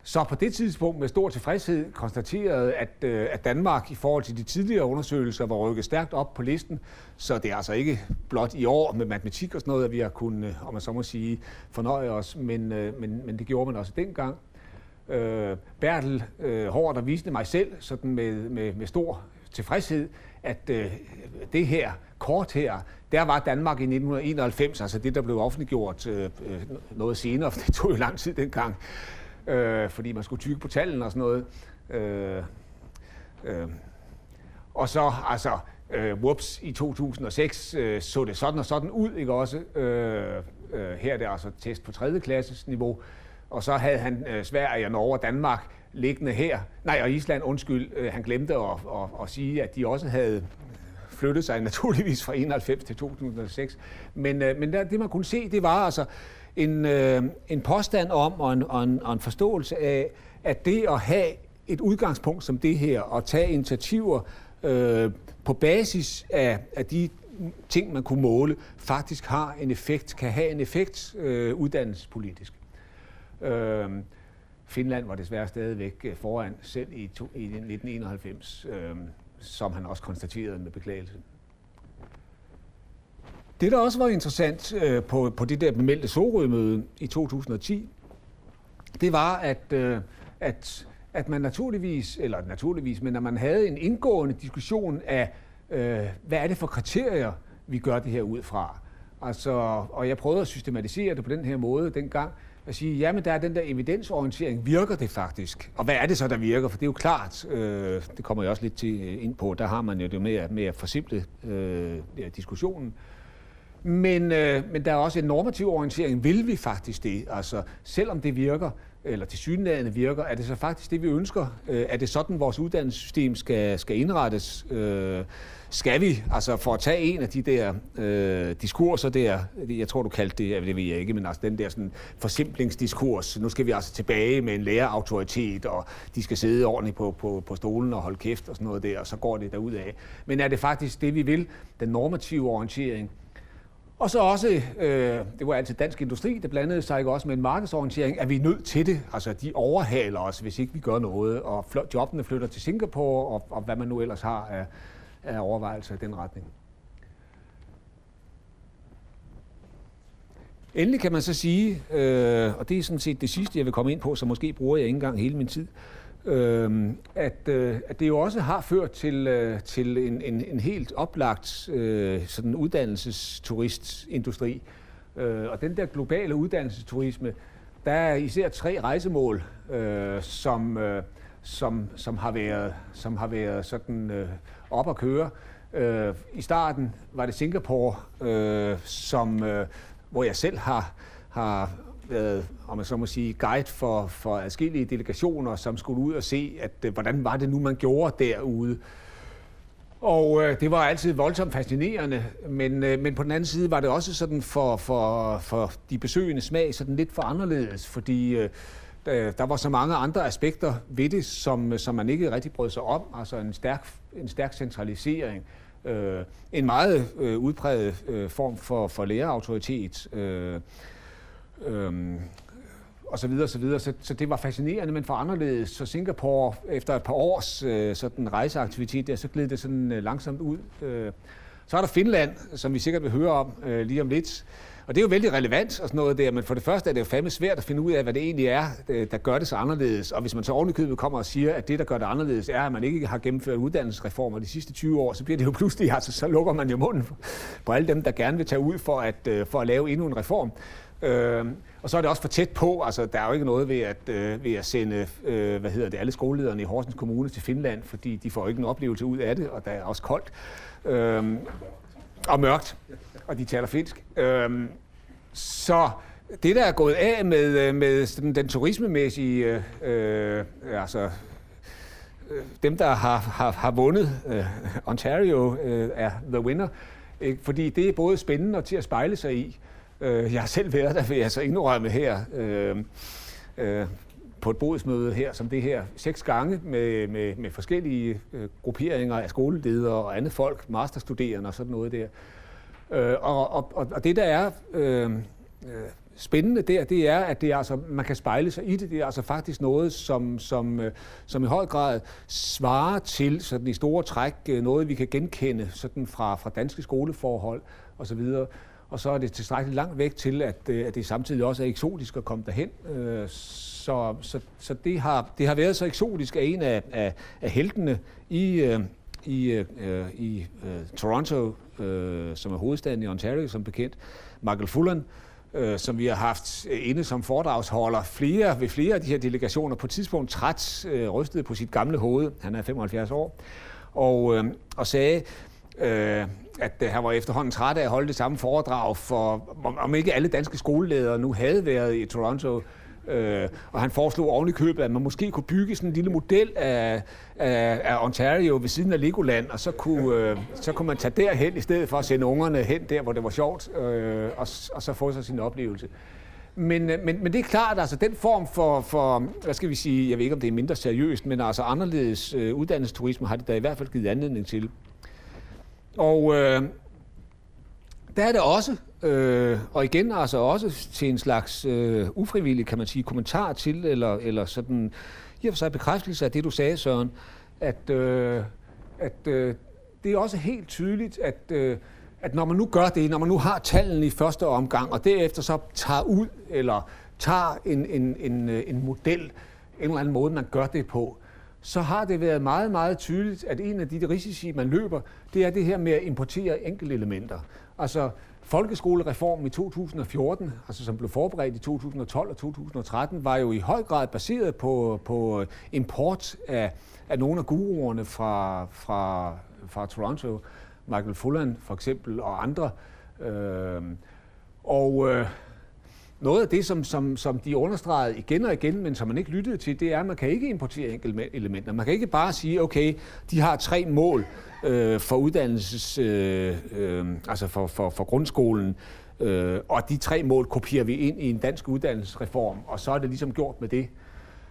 så på det tidspunkt med stor tilfredshed konstaterede, at, øh, at Danmark i forhold til de tidligere undersøgelser var rykket stærkt op på listen. Så det er altså ikke blot i år med matematik og sådan noget, at vi har kunnet, øh, om man så må sige, fornøje os, men, øh, men, men det gjorde man også dengang. Øh, Bertel øh, Hård, der viste mig selv sådan med, med, med stor tilfredshed, at øh, det her kort her, der var Danmark i 1991, altså det, der blev offentliggjort øh noget senere, for det tog jo lang tid dengang, øh, fordi man skulle tykke på tallene og sådan noget. Øh, øh, og så, altså, øh, whoops, i 2006 øh, så det sådan og sådan ud, ikke også? Øh, øh, her er det altså test på 3. klasses niveau. Og så havde han øh, Sverige og Norge og Danmark liggende her. Nej, og Island, undskyld, øh, han glemte at, at, at sige, at de også havde flyttet sig naturligvis fra 91 til 2006. Men, øh, men der, det man kunne se, det var altså, en, øh, en påstand om og en, og, en, og en forståelse af, at det at have et udgangspunkt som det her og tage initiativer øh, på basis af, af de ting, man kunne måle, faktisk har en effekt, kan have en effekt øh, uddannelsespolitisk. Øh, Finland var desværre stadigvæk øh, foran selv i, to, i 1991, øh, som han også konstaterede med beklagelse. Det, der også var interessant øh, på, på det der bemeldte Sorø-møde i 2010, det var, at, øh, at, at man naturligvis, eller naturligvis, men at man havde en indgående diskussion af, øh, hvad er det for kriterier, vi gør det her ud fra. Altså, og jeg prøvede at systematisere det på den her måde dengang, at sige, jamen der er den der evidensorientering, virker det faktisk? Og hvad er det så, der virker? For det er jo klart, øh, det kommer jeg også lidt til øh, ind på, der har man jo det med, med at forsimple øh, diskussionen. Men, øh, men der er også en normativ orientering. Vil vi faktisk det? Altså, selvom det virker, eller til synlædende virker, er det så faktisk det, vi ønsker? Øh, er det sådan, vores uddannelsessystem skal, skal indrettes? Øh, skal vi, altså for at tage en af de der øh, diskurser der, jeg tror du kaldte det, det ved jeg ikke, men altså den der sådan forsimplingsdiskurs, nu skal vi altså tilbage med en lærerautoritet, og de skal sidde ordentligt på, på, på stolen og holde kæft og sådan noget der, og så går det derud af. Men er det faktisk det, vi vil, den normative orientering, og så også, øh, det var altid dansk industri, det blandede sig ikke også med en markedsorientering, er vi nødt til det. Altså, de overhaler os, hvis ikke vi gør noget, og jobbene flytter til Singapore, og, og hvad man nu ellers har af, af overvejelser i den retning. Endelig kan man så sige, øh, og det er sådan set det sidste, jeg vil komme ind på, så måske bruger jeg ikke engang hele min tid, øh, Øhm, at, øh, at det jo også har ført til, øh, til en, en, en helt oplagt øh, sådan uddannelsesturistindustri. Øh, og den der globale uddannelsesturisme, der er især tre rejsemål, øh, som, øh, som, som, har været, som har været sådan øh, op at køre. Øh, I starten var det Singapore, øh, som, øh, hvor jeg selv har, har været, om man så må sige, guide for, for adskillige delegationer, som skulle ud og se, at øh, hvordan var det nu, man gjorde derude. Og øh, det var altid voldsomt fascinerende, men, øh, men på den anden side var det også sådan for, for, for de besøgende smag sådan lidt for anderledes, fordi øh, der var så mange andre aspekter ved det, som, som man ikke rigtig brød sig om. Altså en stærk, en stærk centralisering, øh, en meget øh, udpræget øh, form for, for lærerautoritet, øh, øh, og så videre, så videre. Så, så det var fascinerende, men for anderledes. Så Singapore, efter et par års øh, sådan rejseaktivitet der, så gled det sådan øh, langsomt ud. Øh. Så er der Finland, som vi sikkert vil høre om øh, lige om lidt. Og det er jo vældig relevant og sådan noget der, men for det første er det jo fandme svært at finde ud af, hvad det egentlig er, øh, der gør det så anderledes. Og hvis man så ovenikøbet kommer og siger, at det, der gør det anderledes, er, at man ikke har gennemført uddannelsesreformer de sidste 20 år, så bliver det jo pludselig, altså så lukker man jo munden på alle dem, der gerne vil tage ud for at, øh, for at lave endnu en reform. Øh, og så er det også for tæt på, altså der er jo ikke noget ved at, øh, ved at sende, øh, hvad hedder det, alle skolelederne i Horsens Kommune til Finland, fordi de får ikke en oplevelse ud af det, og der er også koldt. Øh, og mørkt, og de taler finsk. Øh, så det, der er gået af med, øh, med den, den turismemæssige, øh, øh altså øh, dem, der har, har, har vundet øh, Ontario, øh, er the winner, fordi det er både spændende og til at spejle sig i. Øh, jeg har selv været der, vil jeg så indrømme her, øh, øh, på et bodsmøde her, som det her, seks gange med, med, med forskellige øh, grupperinger af skoleledere og andet folk, masterstuderende og sådan noget der. Øh, og, og, og det, der er øh, øh, spændende der, det er, at det er, altså, man kan spejle sig i det. Det er altså faktisk noget, som, som, øh, som i høj grad svarer til sådan i store træk øh, noget, vi kan genkende sådan fra, fra danske skoleforhold osv. Og så er det tilstrækkeligt langt væk til, at, øh, at det samtidig også er eksotisk at komme derhen. Øh, så, så, så det, har, det har været så eksotisk, at en af, af, af heltene i, øh, i, i Toronto, som er hovedstaden i Ontario, som bekendt, Michael Fullan, øh, som vi har haft inde som foredragsholder flere, ved flere af de her delegationer, på et tidspunkt træt øh, rystet på sit gamle hoved, han er 75 år, og, øh, og sagde, øh, at øh, han var efterhånden træt af at holde det samme foredrag, for om ikke alle danske skoleledere nu havde været i Toronto, Øh, og han foreslog oven i købet, at man måske kunne bygge sådan en lille model af, af, af Ontario ved siden af Legoland, og så kunne, øh, så kunne man tage derhen i stedet for at sende ungerne hen der, hvor det var sjovt, øh, og, og så få sig sin oplevelse. Men, øh, men, men det er klart, altså den form for, for, hvad skal vi sige, jeg ved ikke om det er mindre seriøst, men altså anderledes øh, uddannelsesturisme har det da i hvert fald givet anledning til. Og øh, der er det også, øh, og igen altså også til en slags øh, ufrivillig, kan man sige, kommentar til, eller, eller sådan, i og for sig bekræftelse af det, du sagde, Søren, at, øh, at øh, det er også helt tydeligt, at, øh, at når man nu gør det, når man nu har tallene i første omgang, og derefter så tager ud, eller tager en, en, en, øh, en model, en eller anden måde, man gør det på, så har det været meget, meget tydeligt, at en af de risici, man løber, det er det her med at importere enkelte elementer. Altså folkeskolereformen i 2014, altså som blev forberedt i 2012 og 2013, var jo i høj grad baseret på, på import af, af nogle af guruerne fra, fra, fra Toronto, Michael Fullan for eksempel, og andre, Øh, og øh, noget af det, som, som, som de understregede igen og igen, men som man ikke lyttede til, det er, at man kan ikke importere enkelte elementer. Man kan ikke bare sige, okay, de har tre mål øh, for uddannelses, øh, øh, altså for, for, for grundskolen, øh, og de tre mål kopierer vi ind i en dansk uddannelsesreform, og så er det ligesom gjort med det.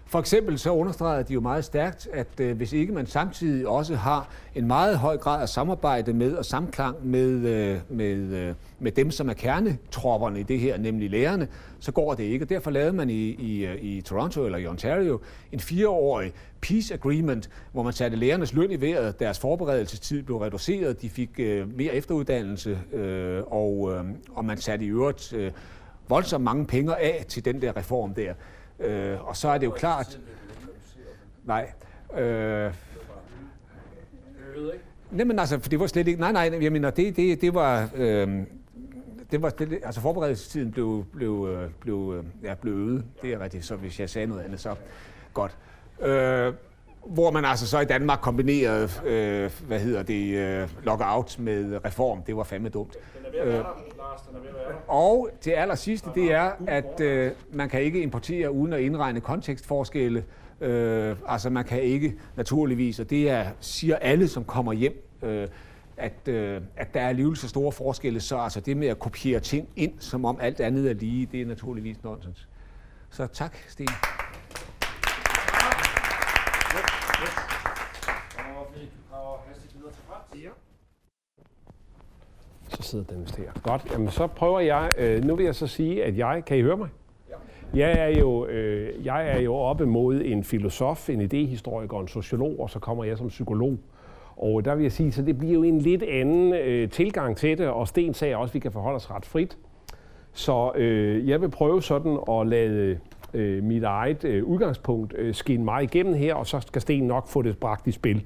For eksempel så understreger de jo meget stærkt, at øh, hvis ikke man samtidig også har en meget høj grad af samarbejde med og samklang med, øh, med, øh, med dem, som er kernetropperne i det her, nemlig lærerne, så går det ikke. Og derfor lavede man i, i, øh, i Toronto eller i Ontario en fireårig peace agreement, hvor man satte lærernes løn i vejret, deres forberedelsestid blev reduceret, de fik øh, mere efteruddannelse, øh, og, øh, og man satte i øvrigt øh, voldsomt mange penge af til den der reform der. Øh, og så er det jo klart... Nej. Øh, Nej, men altså, for det var slet ikke... Nej, nej, jeg mener, det, det, det var... Øh, det var, det, altså forberedelsestiden blev, blev, øh, blev, øh, ja, blev øget. Det er rigtigt, så hvis jeg sagde noget andet, så godt. Øh, hvor man altså så i Danmark kombinerede, øh, hvad hedder det, øh, lockout med reform. Det var fandme dumt. Og det aller sidste, det er, at øh, man kan ikke importere uden at indregne kontekstforskelle. Øh, altså man kan ikke naturligvis, og det er, siger alle, som kommer hjem, øh, at, øh, at der er alligevel så store forskelle, så altså det med at kopiere ting ind, som om alt andet er lige, det er naturligvis nonsens. Så tak, Sten. Så sidder den vist her. Godt, jamen så prøver jeg, øh, nu vil jeg så sige, at jeg, kan I høre mig? Jeg er, jo, øh, jeg er jo oppe mod en filosof, en idehistoriker, en sociolog, og så kommer jeg som psykolog. Og der vil jeg sige, så det bliver jo en lidt anden øh, tilgang til det, og Sten sagde også, at vi kan forholde os ret frit. Så øh, jeg vil prøve sådan at lade øh, mit eget øh, udgangspunkt øh, skinne mig igennem her, og så skal Sten nok få det bragt i spil.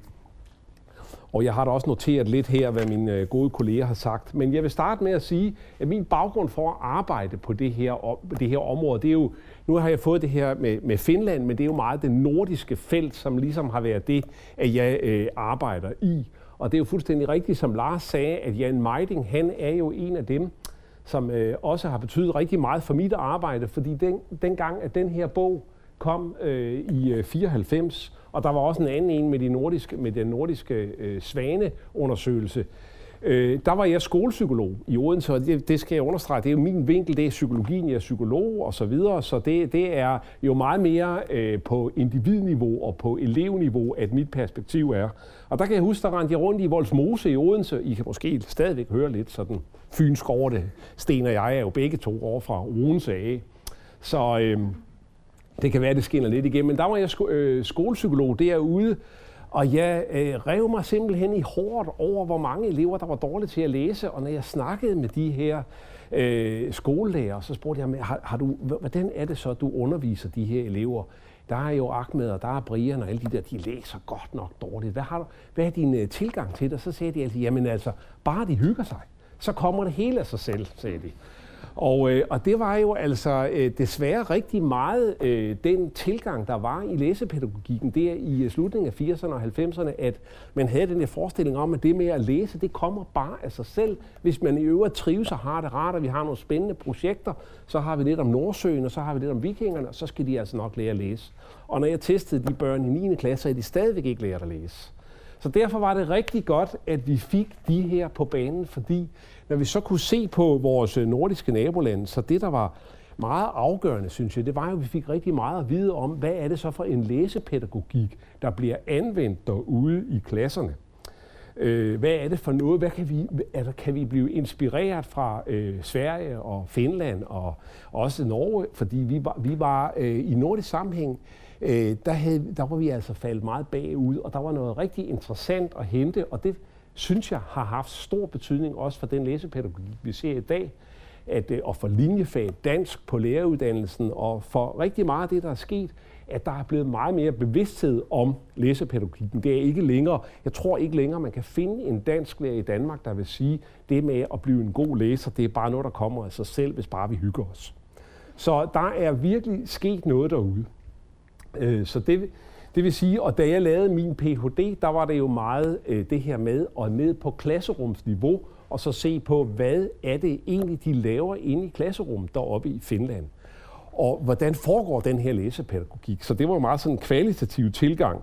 Og jeg har da også noteret lidt her, hvad mine øh, gode kolleger har sagt. Men jeg vil starte med at sige, at min baggrund for at arbejde på det her, det her område, det er jo, nu har jeg fået det her med, med Finland, men det er jo meget det nordiske felt, som ligesom har været det, at jeg øh, arbejder i. Og det er jo fuldstændig rigtigt, som Lars sagde, at Jan Meiding, han er jo en af dem, som øh, også har betydet rigtig meget for mit arbejde, fordi den, dengang, at den her bog kom øh, i øh, 94, og der var også en anden en med, de nordiske, med den nordiske øh, svaneundersøgelse. Øh, der var jeg skolepsykolog i Odense, og det, det skal jeg understrege, det er jo min vinkel, det er psykologien, jeg er psykolog og så videre, så det, det er jo meget mere øh, på individniveau og på elevniveau, at mit perspektiv er. Og der kan jeg huske, der rendte jeg rundt i Voldsmose i Odense. I kan måske stadigvæk høre lidt sådan fynsk over det. Sten og jeg er jo begge to over fra Odense af. Så øh, det kan være, det skinner lidt igennem. Men der var jeg sko- øh, skolepsykolog derude, og jeg øh, rev mig simpelthen i hårdt over, hvor mange elever, der var dårlige til at læse. Og når jeg snakkede med de her øh, skolelærer, så spurgte jeg, har, har du, hvordan er det så, du underviser de her elever? Der er jo Ahmed, og der er Brian, og alle de der, de læser godt nok dårligt. Hvad, har du, hvad er din øh, tilgang til det? Så sagde de altid, jamen altså, bare de hygger sig, så kommer det hele af sig selv, sagde de. Og, øh, og det var jo altså øh, desværre rigtig meget øh, den tilgang, der var i læsepædagogikken der i øh, slutningen af 80'erne og 90'erne, at man havde den her forestilling om, at det med at læse, det kommer bare af sig selv. Hvis man i øvrigt trives og har det rart, og vi har nogle spændende projekter, så har vi lidt om Nordsøen, og så har vi lidt om vikingerne, og så skal de altså nok lære at læse. Og når jeg testede de børn i 9. klasse, så er de stadigvæk ikke lært at læse. Så derfor var det rigtig godt, at vi fik de her på banen, fordi når vi så kunne se på vores øh, nordiske nabolande, så det, der var meget afgørende, synes jeg, det var jo, at vi fik rigtig meget at vide om, hvad er det så for en læsepædagogik, der bliver anvendt derude i klasserne. Øh, hvad er det for noget? Hvad kan vi, altså, kan vi blive inspireret fra øh, Sverige og Finland og også Norge? Fordi vi var, vi var øh, i nordisk sammenhæng, øh, der, havde, der var vi altså faldet meget bagud, og der var noget rigtig interessant at hente, og det synes jeg har haft stor betydning også for den læsepædagogik, vi ser i dag, at, øh, og for linjefag dansk på læreruddannelsen, og for rigtig meget af det, der er sket, at der er blevet meget mere bevidsthed om læsepædagogikken. Det er ikke længere, jeg tror ikke længere, man kan finde en dansk lærer i Danmark, der vil sige, det med at blive en god læser, det er bare noget, der kommer af sig selv, hvis bare vi hygger os. Så der er virkelig sket noget derude. Øh, så det, det vil sige, og da jeg lavede min Ph.D., der var det jo meget øh, det her med at ned på klasserumsniveau og så se på, hvad er det egentlig, de laver inde i klasserummet deroppe i Finland. Og hvordan foregår den her læsepædagogik? Så det var jo meget sådan en kvalitativ tilgang.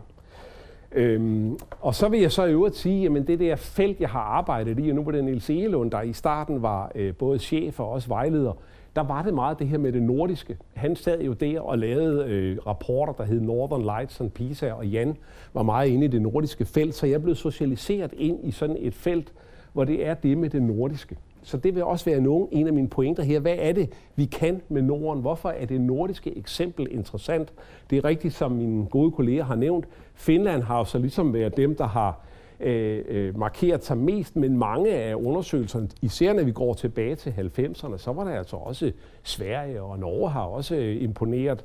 Øhm, og så vil jeg så i øvrigt sige, at det der felt, jeg har arbejdet i, og nu var det Niels Egelund, der i starten var øh, både chef og også vejleder, der var det meget det her med det nordiske. Han sad jo der og lavede øh, rapporter, der hed Northern Lights and Pisa, og Jan var meget inde i det nordiske felt, så jeg blev socialiseret ind i sådan et felt, hvor det er det med det nordiske. Så det vil også være nogen, en af mine pointer her. Hvad er det, vi kan med Norden? Hvorfor er det nordiske eksempel interessant? Det er rigtigt, som mine gode kolleger har nævnt. Finland har jo så ligesom været dem, der har øh, øh, markeret sig mest, men mange af undersøgelserne, især når vi går tilbage til 90'erne, så var der altså også Sverige og Norge har også øh, imponeret.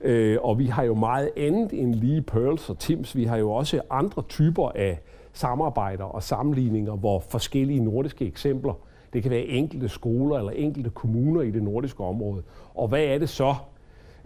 Øh, og vi har jo meget andet end lige Pearls og Tims. Vi har jo også andre typer af samarbejder og sammenligninger, hvor forskellige nordiske eksempler, det kan være enkelte skoler eller enkelte kommuner i det nordiske område. Og hvad er det så,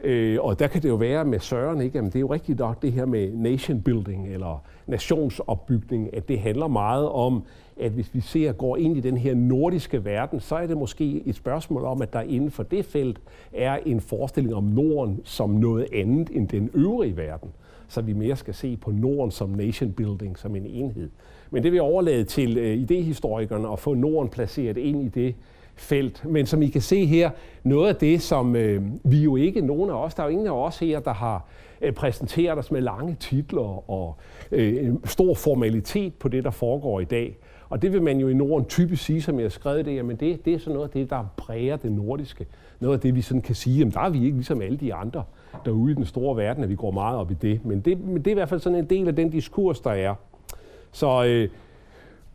Øh, og der kan det jo være med Søren, ikke? Jamen, det er jo rigtigt nok det her med nation building eller nationsopbygning, at det handler meget om, at hvis vi ser går ind i den her nordiske verden, så er det måske et spørgsmål om, at der inden for det felt er en forestilling om Norden som noget andet end den øvrige verden. Så vi mere skal se på Norden som nation building, som en enhed. Men det vil jeg overlade til øh, idehistorikerne at få Norden placeret ind i det felt. Men som I kan se her, noget af det, som øh, vi jo ikke, nogen af os, der er jo ingen af os her, der har øh, præsenteret os med lange titler og øh, stor formalitet på det, der foregår i dag. Og det vil man jo i Norden typisk sige, som jeg har skrevet det, jamen det, det er sådan noget af det, der præger det nordiske. Noget af det, vi sådan kan sige, jamen der er vi ikke ligesom alle de andre derude i den store verden, at vi går meget op i det. Men det, men det er i hvert fald sådan en del af den diskurs, der er. Så øh,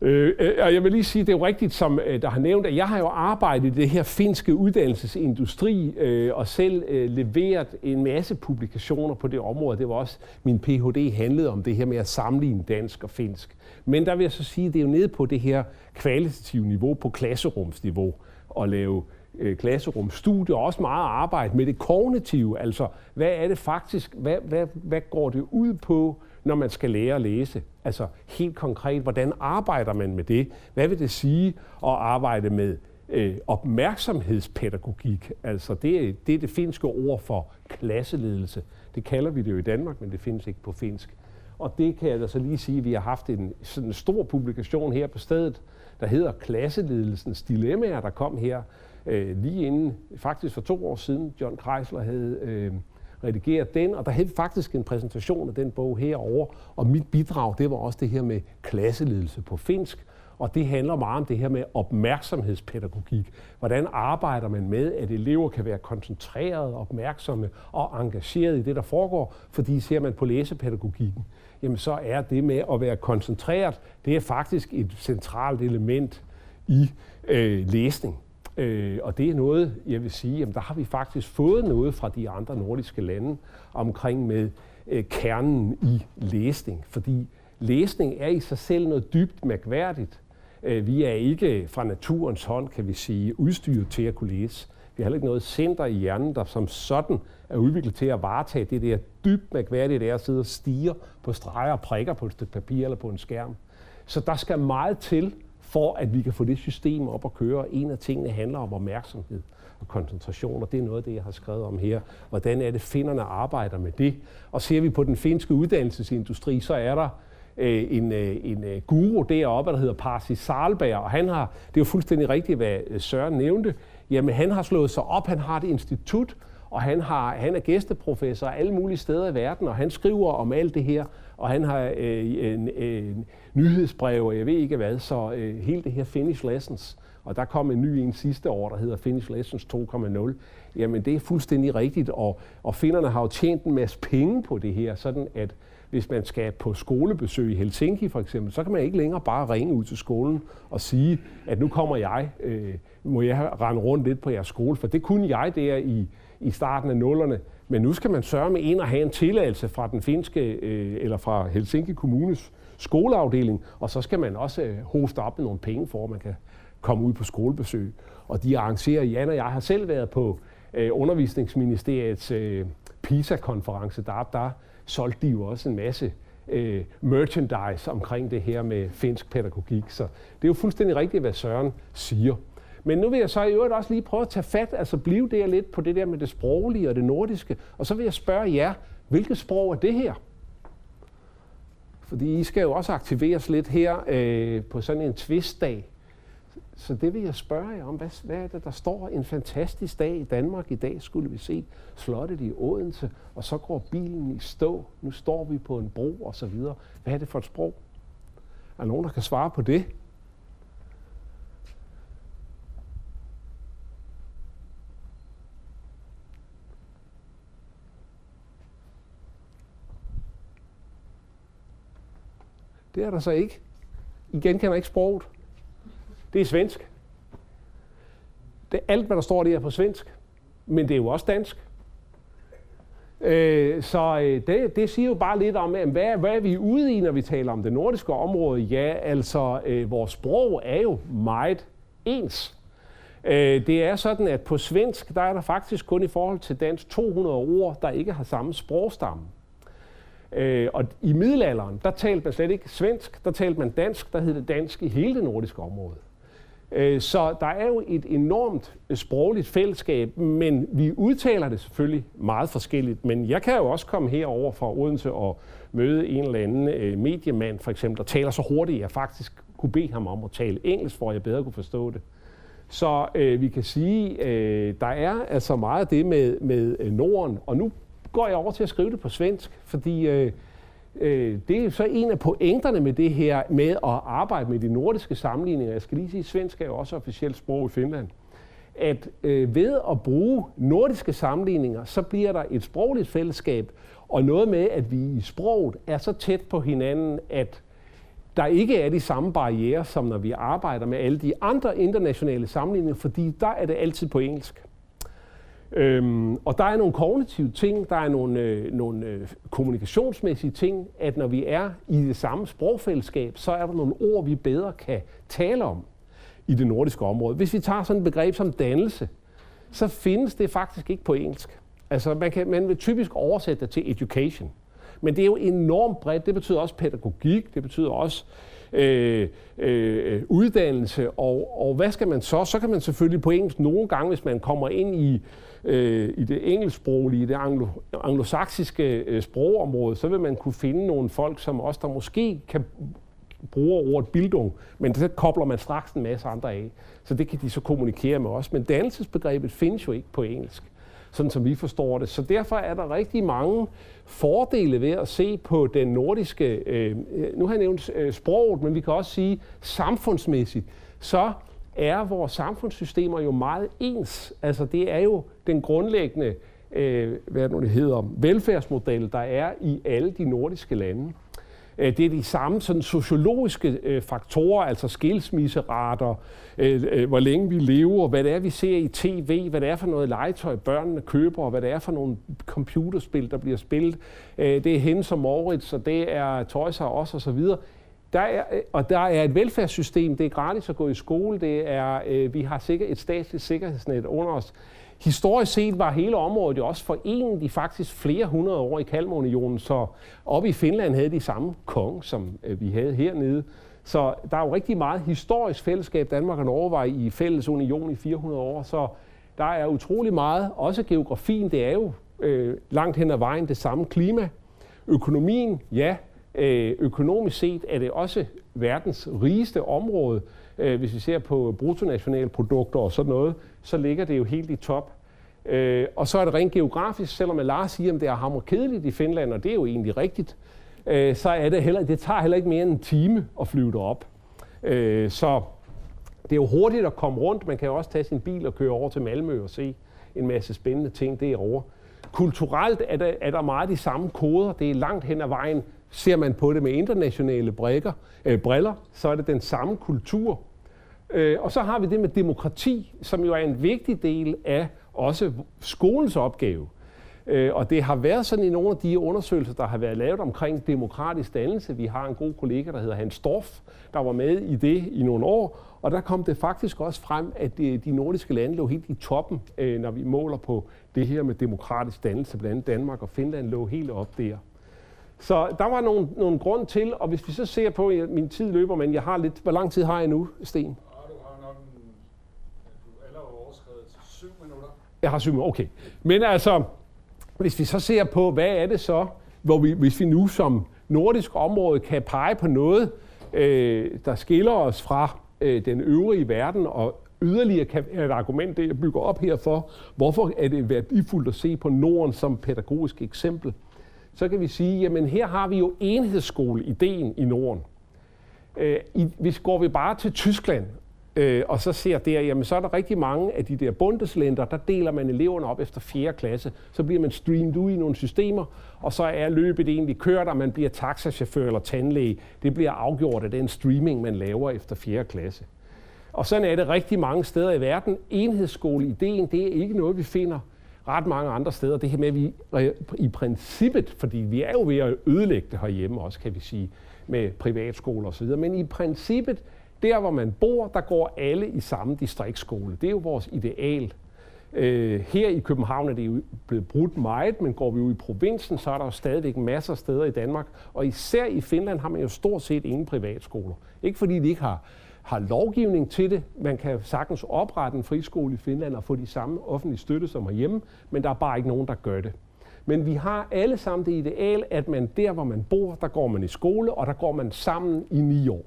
Øh, øh, og jeg vil lige sige, det er jo rigtigt, som øh, der har nævnt, at jeg har jo arbejdet i det her finske uddannelsesindustri øh, og selv øh, leveret en masse publikationer på det område. Det var også, min Ph.D. handlede om det her med at sammenligne dansk og finsk. Men der vil jeg så sige, at det er jo nede på det her kvalitative niveau, på klasserumsniveau, at lave øh, klasserumstudier, og også meget arbejde med det kognitive. Altså, hvad er det faktisk, hvad, hvad, hvad går det ud på, når man skal lære at læse? Altså helt konkret, hvordan arbejder man med det? Hvad vil det sige at arbejde med øh, opmærksomhedspædagogik? Altså det, det er det finske ord for klasseledelse. Det kalder vi det jo i Danmark, men det findes ikke på finsk. Og det kan jeg da så lige sige, at vi har haft en sådan en stor publikation her på stedet, der hedder Klasseledelsens Dilemmaer, der kom her øh, lige inden, faktisk for to år siden, John Kreisler havde øh, redigere den, og der havde faktisk en præsentation af den bog herover, og mit bidrag, det var også det her med klasseledelse på finsk, og det handler meget om det her med opmærksomhedspædagogik. Hvordan arbejder man med, at elever kan være koncentrerede, opmærksomme og engagerede i det, der foregår? Fordi ser man på læsepædagogikken, jamen så er det med at være koncentreret, det er faktisk et centralt element i øh, læsning. Øh, og det er noget, jeg vil sige, jamen der har vi faktisk fået noget fra de andre nordiske lande omkring med øh, kernen i læsning. Fordi læsning er i sig selv noget dybt mærkværdigt. Øh, vi er ikke fra naturens hånd, kan vi sige, udstyret til at kunne læse. Vi har heller ikke noget center i hjernen, der som sådan er udviklet til at varetage det der dybt mærkværdige, det er at sidde og stige på streger og prikker på et stykke papir eller på en skærm. Så der skal meget til for at vi kan få det system op at køre. En af tingene handler om opmærksomhed og koncentration, og det er noget af det, jeg har skrevet om her. Hvordan er det, finderne arbejder med det? Og ser vi på den finske uddannelsesindustri, så er der øh, en, øh, en øh, guru deroppe, der hedder Parsi Salberg, og han har, det er jo fuldstændig rigtigt, hvad øh, Søren nævnte, jamen han har slået sig op, han har et institut, og han, har, han er gæsteprofessor alle mulige steder i verden, og han skriver om alt det her, og han har øh, en, en nyhedsbrev, og jeg ved ikke hvad, så øh, hele det her Finish Lessons, og der kom en ny en sidste år, der hedder Finish Lessons 2.0, jamen det er fuldstændig rigtigt, og, og finderne har jo tjent en masse penge på det her, sådan at hvis man skal på skolebesøg i Helsinki for eksempel, så kan man ikke længere bare ringe ud til skolen og sige, at nu kommer jeg, øh, må jeg rende rundt lidt på jeres skole, for det kunne jeg der i, i starten af nullerne, men nu skal man sørge med en og have en tilladelse fra den finske øh, eller fra Helsinki Kommunes skoleafdeling, og så skal man også øh, hoste op med nogle penge for, at man kan komme ud på skolebesøg. Og de arrangerer, Jan og jeg har selv været på øh, undervisningsministeriets øh, PISA-konference, der, der solgte de jo også en masse øh, merchandise omkring det her med finsk pædagogik. Så det er jo fuldstændig rigtigt, hvad Søren siger. Men nu vil jeg så i øvrigt også lige prøve at tage fat, altså blive der lidt på det der med det sproglige og det nordiske. Og så vil jeg spørge jer, hvilket sprog er det her? Fordi I skal jo også aktiveres lidt her øh, på sådan en tvistdag. Så det vil jeg spørge jer om. Hvad, hvad er det, der står en fantastisk dag i Danmark? I dag skulle vi se slottet i Odense, og så går bilen i stå. Nu står vi på en bro og så videre. Hvad er det for et sprog? Er der nogen, der kan svare på det? Det er der så ikke. I genkender ikke sproget. Det er svensk. Det er alt, hvad der står der er på svensk. Men det er jo også dansk. Øh, så øh, det, det siger jo bare lidt om, hvad, hvad er vi ude i, når vi taler om det nordiske område? Ja, altså, øh, vores sprog er jo meget ens. Øh, det er sådan, at på svensk, der er der faktisk kun i forhold til dansk 200 ord, der ikke har samme sprogstamme. Øh, og i middelalderen, der talte man slet ikke svensk, der talte man dansk, der hed det dansk i hele det nordiske område. Øh, så der er jo et enormt sprogligt fællesskab, men vi udtaler det selvfølgelig meget forskelligt. Men jeg kan jo også komme herover fra Odense og møde en eller anden øh, mediemand, for eksempel, der taler så hurtigt, at jeg faktisk kunne bede ham om at tale engelsk, for at jeg bedre kunne forstå det. Så øh, vi kan sige, øh, der er altså meget af det med, med øh, Norden, og nu går jeg over til at skrive det på svensk, fordi øh, øh, det er så en af pointerne med det her med at arbejde med de nordiske sammenligninger. Jeg skal lige sige, at svensk er jo også officielt sprog i Finland. At øh, ved at bruge nordiske sammenligninger, så bliver der et sprogligt fællesskab, og noget med, at vi i sproget er så tæt på hinanden, at der ikke er de samme barriere, som når vi arbejder med alle de andre internationale sammenligninger, fordi der er det altid på engelsk. Øhm, og der er nogle kognitive ting, der er nogle, øh, nogle øh, kommunikationsmæssige ting, at når vi er i det samme sprogfællesskab, så er der nogle ord, vi bedre kan tale om i det nordiske område. Hvis vi tager sådan et begreb som dannelse, så findes det faktisk ikke på engelsk. Altså man, kan, man vil typisk oversætte det til education. Men det er jo enormt bredt. Det betyder også pædagogik, det betyder også øh, øh, uddannelse. Og, og hvad skal man så? Så kan man selvfølgelig på engelsk nogle gange, hvis man kommer ind i øh, i det engelsksproglige, det anglo, anglosaksiske øh, sprogområde, så vil man kunne finde nogle folk, som også der måske kan bruge ordet bildung, men det kobler man straks en masse andre af. Så det kan de så kommunikere med os. Men dannelsesbegrebet findes jo ikke på engelsk, sådan som vi forstår det. Så derfor er der rigtig mange fordele ved at se på den nordiske, øh, nu har jeg nævnt øh, sproget, men vi kan også sige samfundsmæssigt, så er vores samfundssystemer jo meget ens. Altså det er jo den grundlæggende øh, hvad det nu det hedder, velfærdsmodel, der er i alle de nordiske lande. Øh, det er de samme sådan, sociologiske øh, faktorer, altså skilsmisserater, øh, øh, hvor længe vi lever, hvad det er, vi ser i tv, hvad det er for noget legetøj, børnene køber, og hvad det er for nogle computerspil, der bliver spillet. Øh, det er hende som Moritz, og det er Toys R Us og så videre. Der er, øh, og der er et velfærdssystem, det er gratis at gå i skole, det er, øh, vi har sikkert et statsligt sikkerhedsnet under os. Historisk set var hele området jo også forenet i faktisk flere hundrede år i Kalmarunionen, så oppe i Finland havde de samme kong, som øh, vi havde hernede. Så der er jo rigtig meget historisk fællesskab. Danmark og Norge var i fælles union i 400 år, så der er utrolig meget. Også geografien, det er jo øh, langt hen ad vejen det samme klima. Økonomien, ja, Øh, økonomisk set er det også verdens rigeste område. Øh, hvis vi ser på bruttonationalprodukter og sådan noget, så ligger det jo helt i top. Øh, og så er det rent geografisk, selvom Lars siger, at det er hammer kedeligt i Finland, og det er jo egentlig rigtigt, så er det heller, det tager heller ikke mere end en time at flyve derop. så det er jo hurtigt at komme rundt. Man kan jo også tage sin bil og køre over til Malmø og se en masse spændende ting derovre. Kulturelt er der, er der meget de samme koder. Det er langt hen ad vejen Ser man på det med internationale brækker, øh, briller, så er det den samme kultur. Øh, og så har vi det med demokrati, som jo er en vigtig del af også skolens opgave. Øh, og det har været sådan i nogle af de undersøgelser, der har været lavet omkring demokratisk dannelse. Vi har en god kollega, der hedder Hans Storff, der var med i det i nogle år. Og der kom det faktisk også frem, at øh, de nordiske lande lå helt i toppen, øh, når vi måler på det her med demokratisk dannelse. Blandt andet Danmark og Finland lå helt op der. Så der var nogle, nogle grund til, og hvis vi så ser på, at min tid løber, men jeg har lidt, hvor lang tid har jeg nu, Sten? Jeg har syv minutter, okay. Men altså, hvis vi så ser på, hvad er det så, hvor vi, hvis vi nu som nordisk område kan pege på noget, øh, der skiller os fra øh, den øvrige verden, og yderligere kan være et argument, det jeg bygger op her for, hvorfor er det værdifuldt at se på Norden som pædagogisk eksempel, så kan vi sige, jamen her har vi jo enhedsskole-ideen i Norden. Øh, i, hvis går vi bare til Tyskland, øh, og så ser der, jamen så er der rigtig mange af de der bundeslænder, der deler man eleverne op efter 4. klasse. Så bliver man streamet ud i nogle systemer, og så er løbet egentlig kørt, og man bliver taxachauffør eller tandlæge. Det bliver afgjort af den streaming, man laver efter 4. klasse. Og sådan er det rigtig mange steder i verden. Enhedsskole-ideen, det er ikke noget, vi finder ret mange andre steder. Det her med, at vi i princippet, fordi vi er jo ved at ødelægge det herhjemme også, kan vi sige, med privatskoler osv., men i princippet, der hvor man bor, der går alle i samme distriktsskole. Det er jo vores ideal. Øh, her i København er det jo blevet brudt meget, men går vi ud i provinsen, så er der jo stadigvæk masser af steder i Danmark. Og især i Finland har man jo stort set ingen privatskoler. Ikke fordi de ikke har har lovgivning til det. Man kan sagtens oprette en friskole i Finland og få de samme offentlige støtte som herhjemme, men der er bare ikke nogen, der gør det. Men vi har alle sammen det ideal, at man der, hvor man bor, der går man i skole, og der går man sammen i ni år.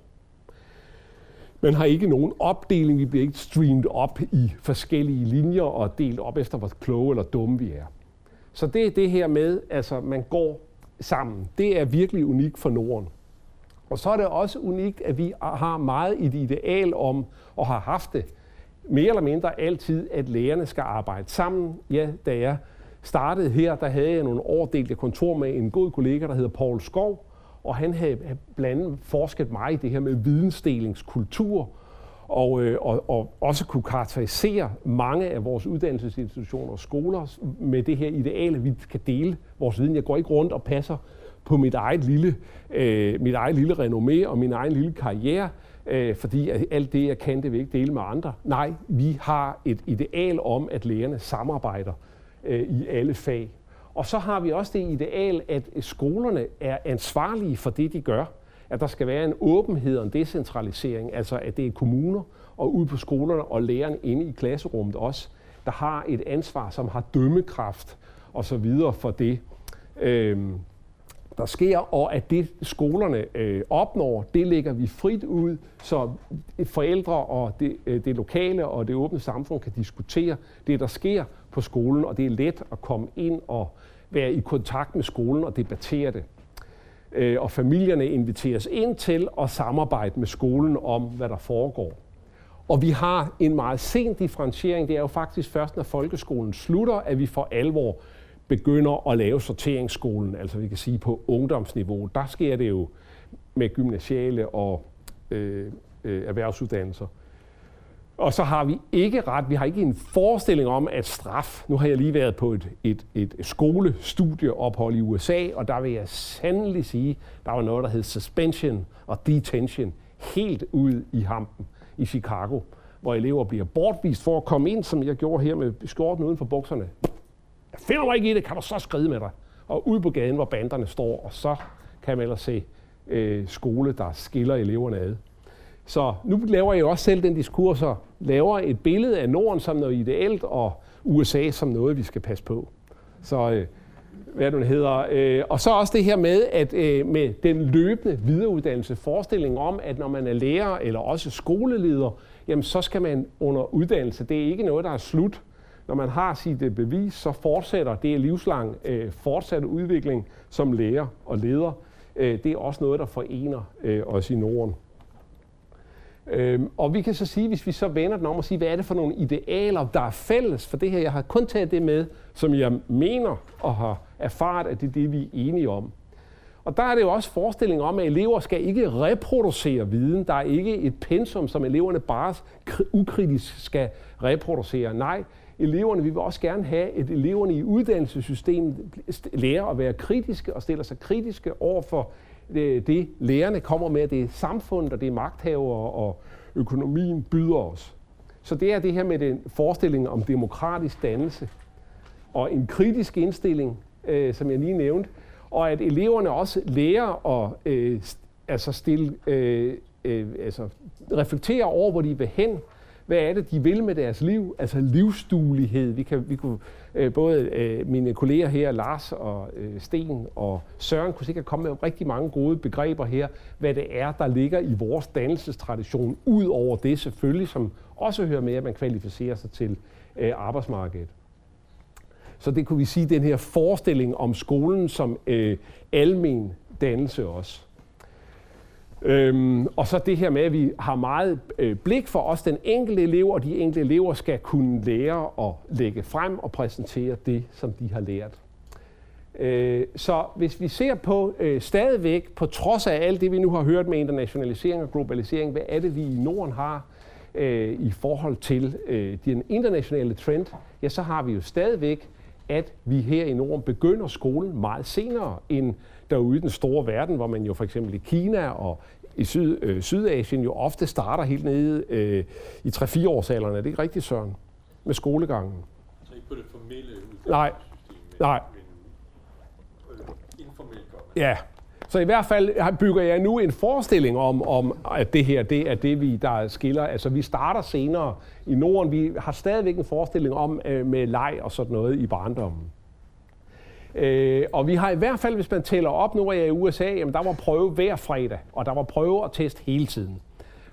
Man har ikke nogen opdeling, vi bliver ikke streamet op i forskellige linjer og delt op efter, hvor kloge eller dumme vi er. Så det er det her med, altså man går sammen. Det er virkelig unikt for Norden. Og så er det også unikt, at vi har meget i det ideal om, og har haft det, mere eller mindre altid, at lærerne skal arbejde sammen. Ja, da jeg startede her, der havde jeg nogle år delt kontor med en god kollega, der hedder Paul Skov, og han havde blandt andet forsket mig i det her med vidensdelingskultur, og, øh, og, og også kunne karakterisere mange af vores uddannelsesinstitutioner og skoler med det her ideal, at vi kan dele vores viden. Jeg går ikke rundt og passer på mit eget lille, øh, mit eget lille renommé og min egen lille karriere, øh, fordi alt det, jeg kan, det vil ikke dele med andre. Nej, vi har et ideal om, at lærerne samarbejder øh, i alle fag. Og så har vi også det ideal, at skolerne er ansvarlige for det, de gør. At der skal være en åbenhed og en decentralisering, altså at det er kommuner og ude på skolerne og lærerne inde i klasserummet også, der har et ansvar, som har dømmekraft og så videre for det. Øhm, der sker, og at det skolerne øh, opnår, det lægger vi frit ud, så forældre og det, øh, det lokale og det åbne samfund kan diskutere det, der sker på skolen, og det er let at komme ind og være i kontakt med skolen og debattere det. Øh, og familierne inviteres ind til at samarbejde med skolen om, hvad der foregår. Og vi har en meget sen differentiering. Det er jo faktisk først, når folkeskolen slutter, at vi for alvor begynder at lave sorteringsskolen, altså vi kan sige på ungdomsniveau, der sker det jo med gymnasiale og øh, øh, erhvervsuddannelser. Og så har vi ikke ret, vi har ikke en forestilling om, at straf, nu har jeg lige været på et, et, et skolestudieophold i USA, og der vil jeg sandelig sige, der var noget, der hed suspension og detention, helt ud i hampen i Chicago, hvor elever bliver bortvist for at komme ind, som jeg gjorde her med skjorten uden for bukserne. Jeg finder mig ikke i det, kan du så skride med dig? Og ud på gaden, hvor banderne står, og så kan man ellers se øh, skole, der skiller eleverne ad. Så nu laver jeg også selv den diskurs og laver et billede af Norden som noget ideelt, og USA som noget, vi skal passe på. Så øh, hvad det hedder. Øh, og så også det her med, at øh, med den løbende videreuddannelse, forestillingen om, at når man er lærer eller også skoleleder, jamen så skal man under uddannelse. Det er ikke noget, der er slut når man har sit øh, bevis, så fortsætter det livslang øh, fortsat udvikling som lærer og leder. Øh, det er også noget, der forener øh, os i Norden. Øh, og vi kan så sige, hvis vi så vender den om og siger, hvad er det for nogle idealer, der er fælles for det her? Jeg har kun taget det med, som jeg mener og har erfaret, at det er det, vi er enige om. Og der er det jo også forestilling om, at elever skal ikke reproducere viden. Der er ikke et pensum, som eleverne bare ukritisk skal reproducere. Nej, eleverne, vi vil også gerne have, at eleverne i uddannelsessystemet lærer at være kritiske og stiller sig kritiske over for øh, det, lærerne kommer med, det er samfundet og det er magthaver og økonomien byder os. Så det er det her med den forestilling om demokratisk dannelse og en kritisk indstilling, øh, som jeg lige nævnte. og at eleverne også lærer at øh, altså stille, øh, øh, altså reflektere over, hvor de vil hen, hvad er det, de vil med deres liv? Altså livsduelighed. Vi, kan, vi kunne, øh, både øh, mine kolleger her, Lars og øh, Sten og Søren, kunne sikkert komme med rigtig mange gode begreber her, hvad det er, der ligger i vores dannelsestradition, ud over det selvfølgelig, som også hører med, at man kvalificerer sig til øh, arbejdsmarkedet. Så det kunne vi sige, den her forestilling om skolen som øh, almen dannelse også. Øhm, og så det her med, at vi har meget øh, blik for os, den enkelte elev, og de enkelte elever skal kunne lære at lægge frem og præsentere det, som de har lært. Øh, så hvis vi ser på øh, stadigvæk, på trods af alt det, vi nu har hørt med internationalisering og globalisering, hvad er det, vi i Norden har øh, i forhold til øh, den internationale trend, ja, så har vi jo stadigvæk, at vi her i Norden begynder skolen meget senere end derude i den store verden, hvor man jo for eksempel i Kina og i Syd, øh, Sydasien jo ofte starter helt nede øh, i 3-4 årsalderen. Er det ikke rigtigt, Søren? Med skolegangen. Så ikke på det formelle Nej. Nej. Men øh, informelt godt. Ja. Så i hvert fald bygger jeg nu en forestilling om, om at det her det er det, vi der skiller. Altså vi starter senere i Norden. Vi har stadigvæk en forestilling om øh, med leg og sådan noget i barndommen. Øh, og vi har i hvert fald, hvis man tæller op, nu er jeg i USA, jamen der var prøve hver fredag, og der var prøve og test hele tiden.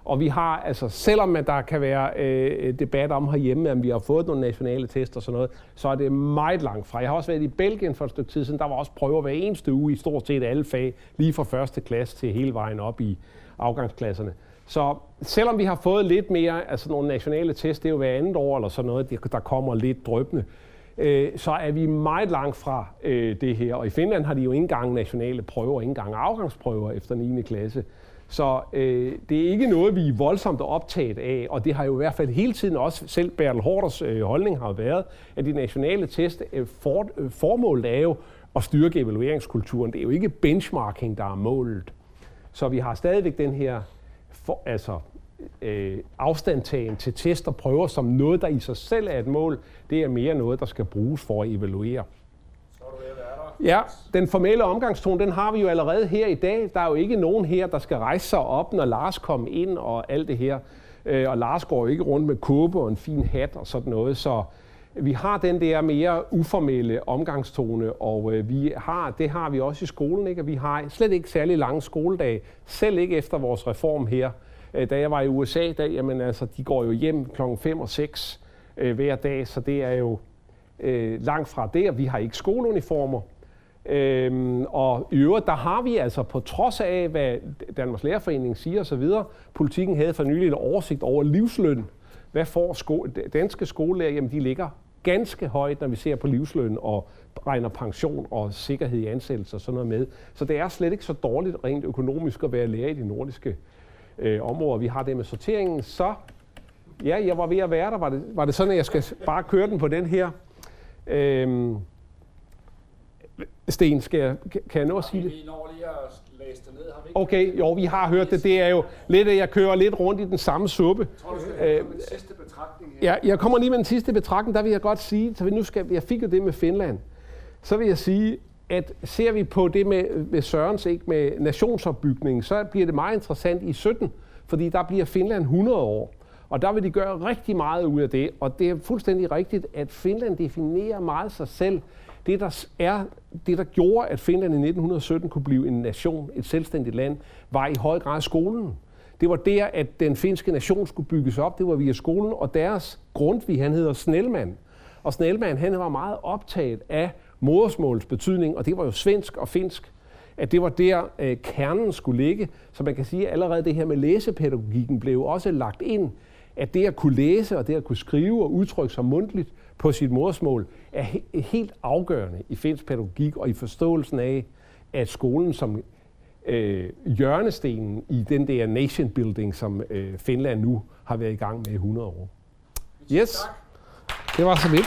Og vi har, altså selvom at der kan være øh, debat om herhjemme, om vi har fået nogle nationale tests og sådan noget, så er det meget langt fra. Jeg har også været i Belgien for et stykke tid siden, der var også prøver hver eneste uge i stort set alle fag, lige fra første klasse til hele vejen op i afgangsklasserne. Så selvom vi har fået lidt mere, altså nogle nationale test, det er jo hver andet år eller sådan noget, der kommer lidt drøbende, øh, så er vi meget langt fra øh, det her. Og i Finland har de jo ikke engang nationale prøver, ikke engang afgangsprøver efter 9. klasse. Så øh, det er ikke noget, vi er voldsomt optaget af, og det har jo i hvert fald hele tiden også, selv Bertel Hårders øh, holdning har været, at de nationale test, øh, for, øh, formålet er jo at styrke evalueringskulturen. Det er jo ikke benchmarking, der er målet. Så vi har stadigvæk den her for, altså, øh, afstandtagen til test og prøver som noget, der i sig selv er et mål. Det er mere noget, der skal bruges for at evaluere. Er. Ja, den formelle omgangstone, den har vi jo allerede her i dag. Der er jo ikke nogen her, der skal rejse sig op, når Lars kommer ind og alt det her. Øh, og Lars går jo ikke rundt med kåbe og en fin hat og sådan noget, så vi har den der mere uformelle omgangstone, og øh, vi har, det har vi også i skolen, ikke? Vi har slet ikke særlig lange skoledage, selv ikke efter vores reform her. Øh, da jeg var i USA, der, jamen, altså, de går jo hjem klokken 5 og 6 øh, hver dag, så det er jo øh, langt fra det, vi har ikke skoleuniformer. Øhm, og i øvrigt, der har vi altså på trods af, hvad Danmarks Lærerforening siger osv., politikken havde for nylig en oversigt over livsløn. Hvad får sko- danske skolelærer? Jamen, de ligger ganske højt, når vi ser på livsløn og regner pension og sikkerhed i ansættelse og sådan noget med. Så det er slet ikke så dårligt rent økonomisk at være lærer i de nordiske øh, områder. Vi har det med sorteringen. Så, ja, jeg var ved at være der. Var det, var det sådan, at jeg skal bare køre den på den her? Øhm, Sten, skal jeg, kan jeg nå at sige det? Vi når lige at læse det ned. Har vi ikke Okay, jo, vi har hørt det. Det er jo lidt, at jeg kører lidt rundt i den samme suppe. Jeg tror, du skal have den sidste betragtning her. Ja, jeg kommer lige med den sidste betragtning. Der vil jeg godt sige, så vi nu skal, jeg fik jo det med Finland. Så vil jeg sige, at ser vi på det med, med Sørens, ikke med nationsopbygningen, så bliver det meget interessant i 17, fordi der bliver Finland 100 år. Og der vil de gøre rigtig meget ud af det. Og det er fuldstændig rigtigt, at Finland definerer meget sig selv. Det, der, er, det, der gjorde, at Finland i 1917 kunne blive en nation, et selvstændigt land, var i høj grad skolen. Det var der, at den finske nation skulle bygges op. Det var via skolen, og deres Grundtvig, han hedder Snellman. Og Snellman, han var meget optaget af modersmålets betydning, og det var jo svensk og finsk, at det var der, øh, kernen skulle ligge. Så man kan sige, at allerede det her med læsepædagogikken blev også lagt ind, at det at kunne læse og det at kunne skrive og udtrykke sig mundtligt på sit modersmål er he- helt afgørende i finsk pædagogik og i forståelsen af, at skolen som øh, hjørnestenen i den der nation building, som øh, Finland nu har været i gang med i 100 år. Yes, det var så vidt.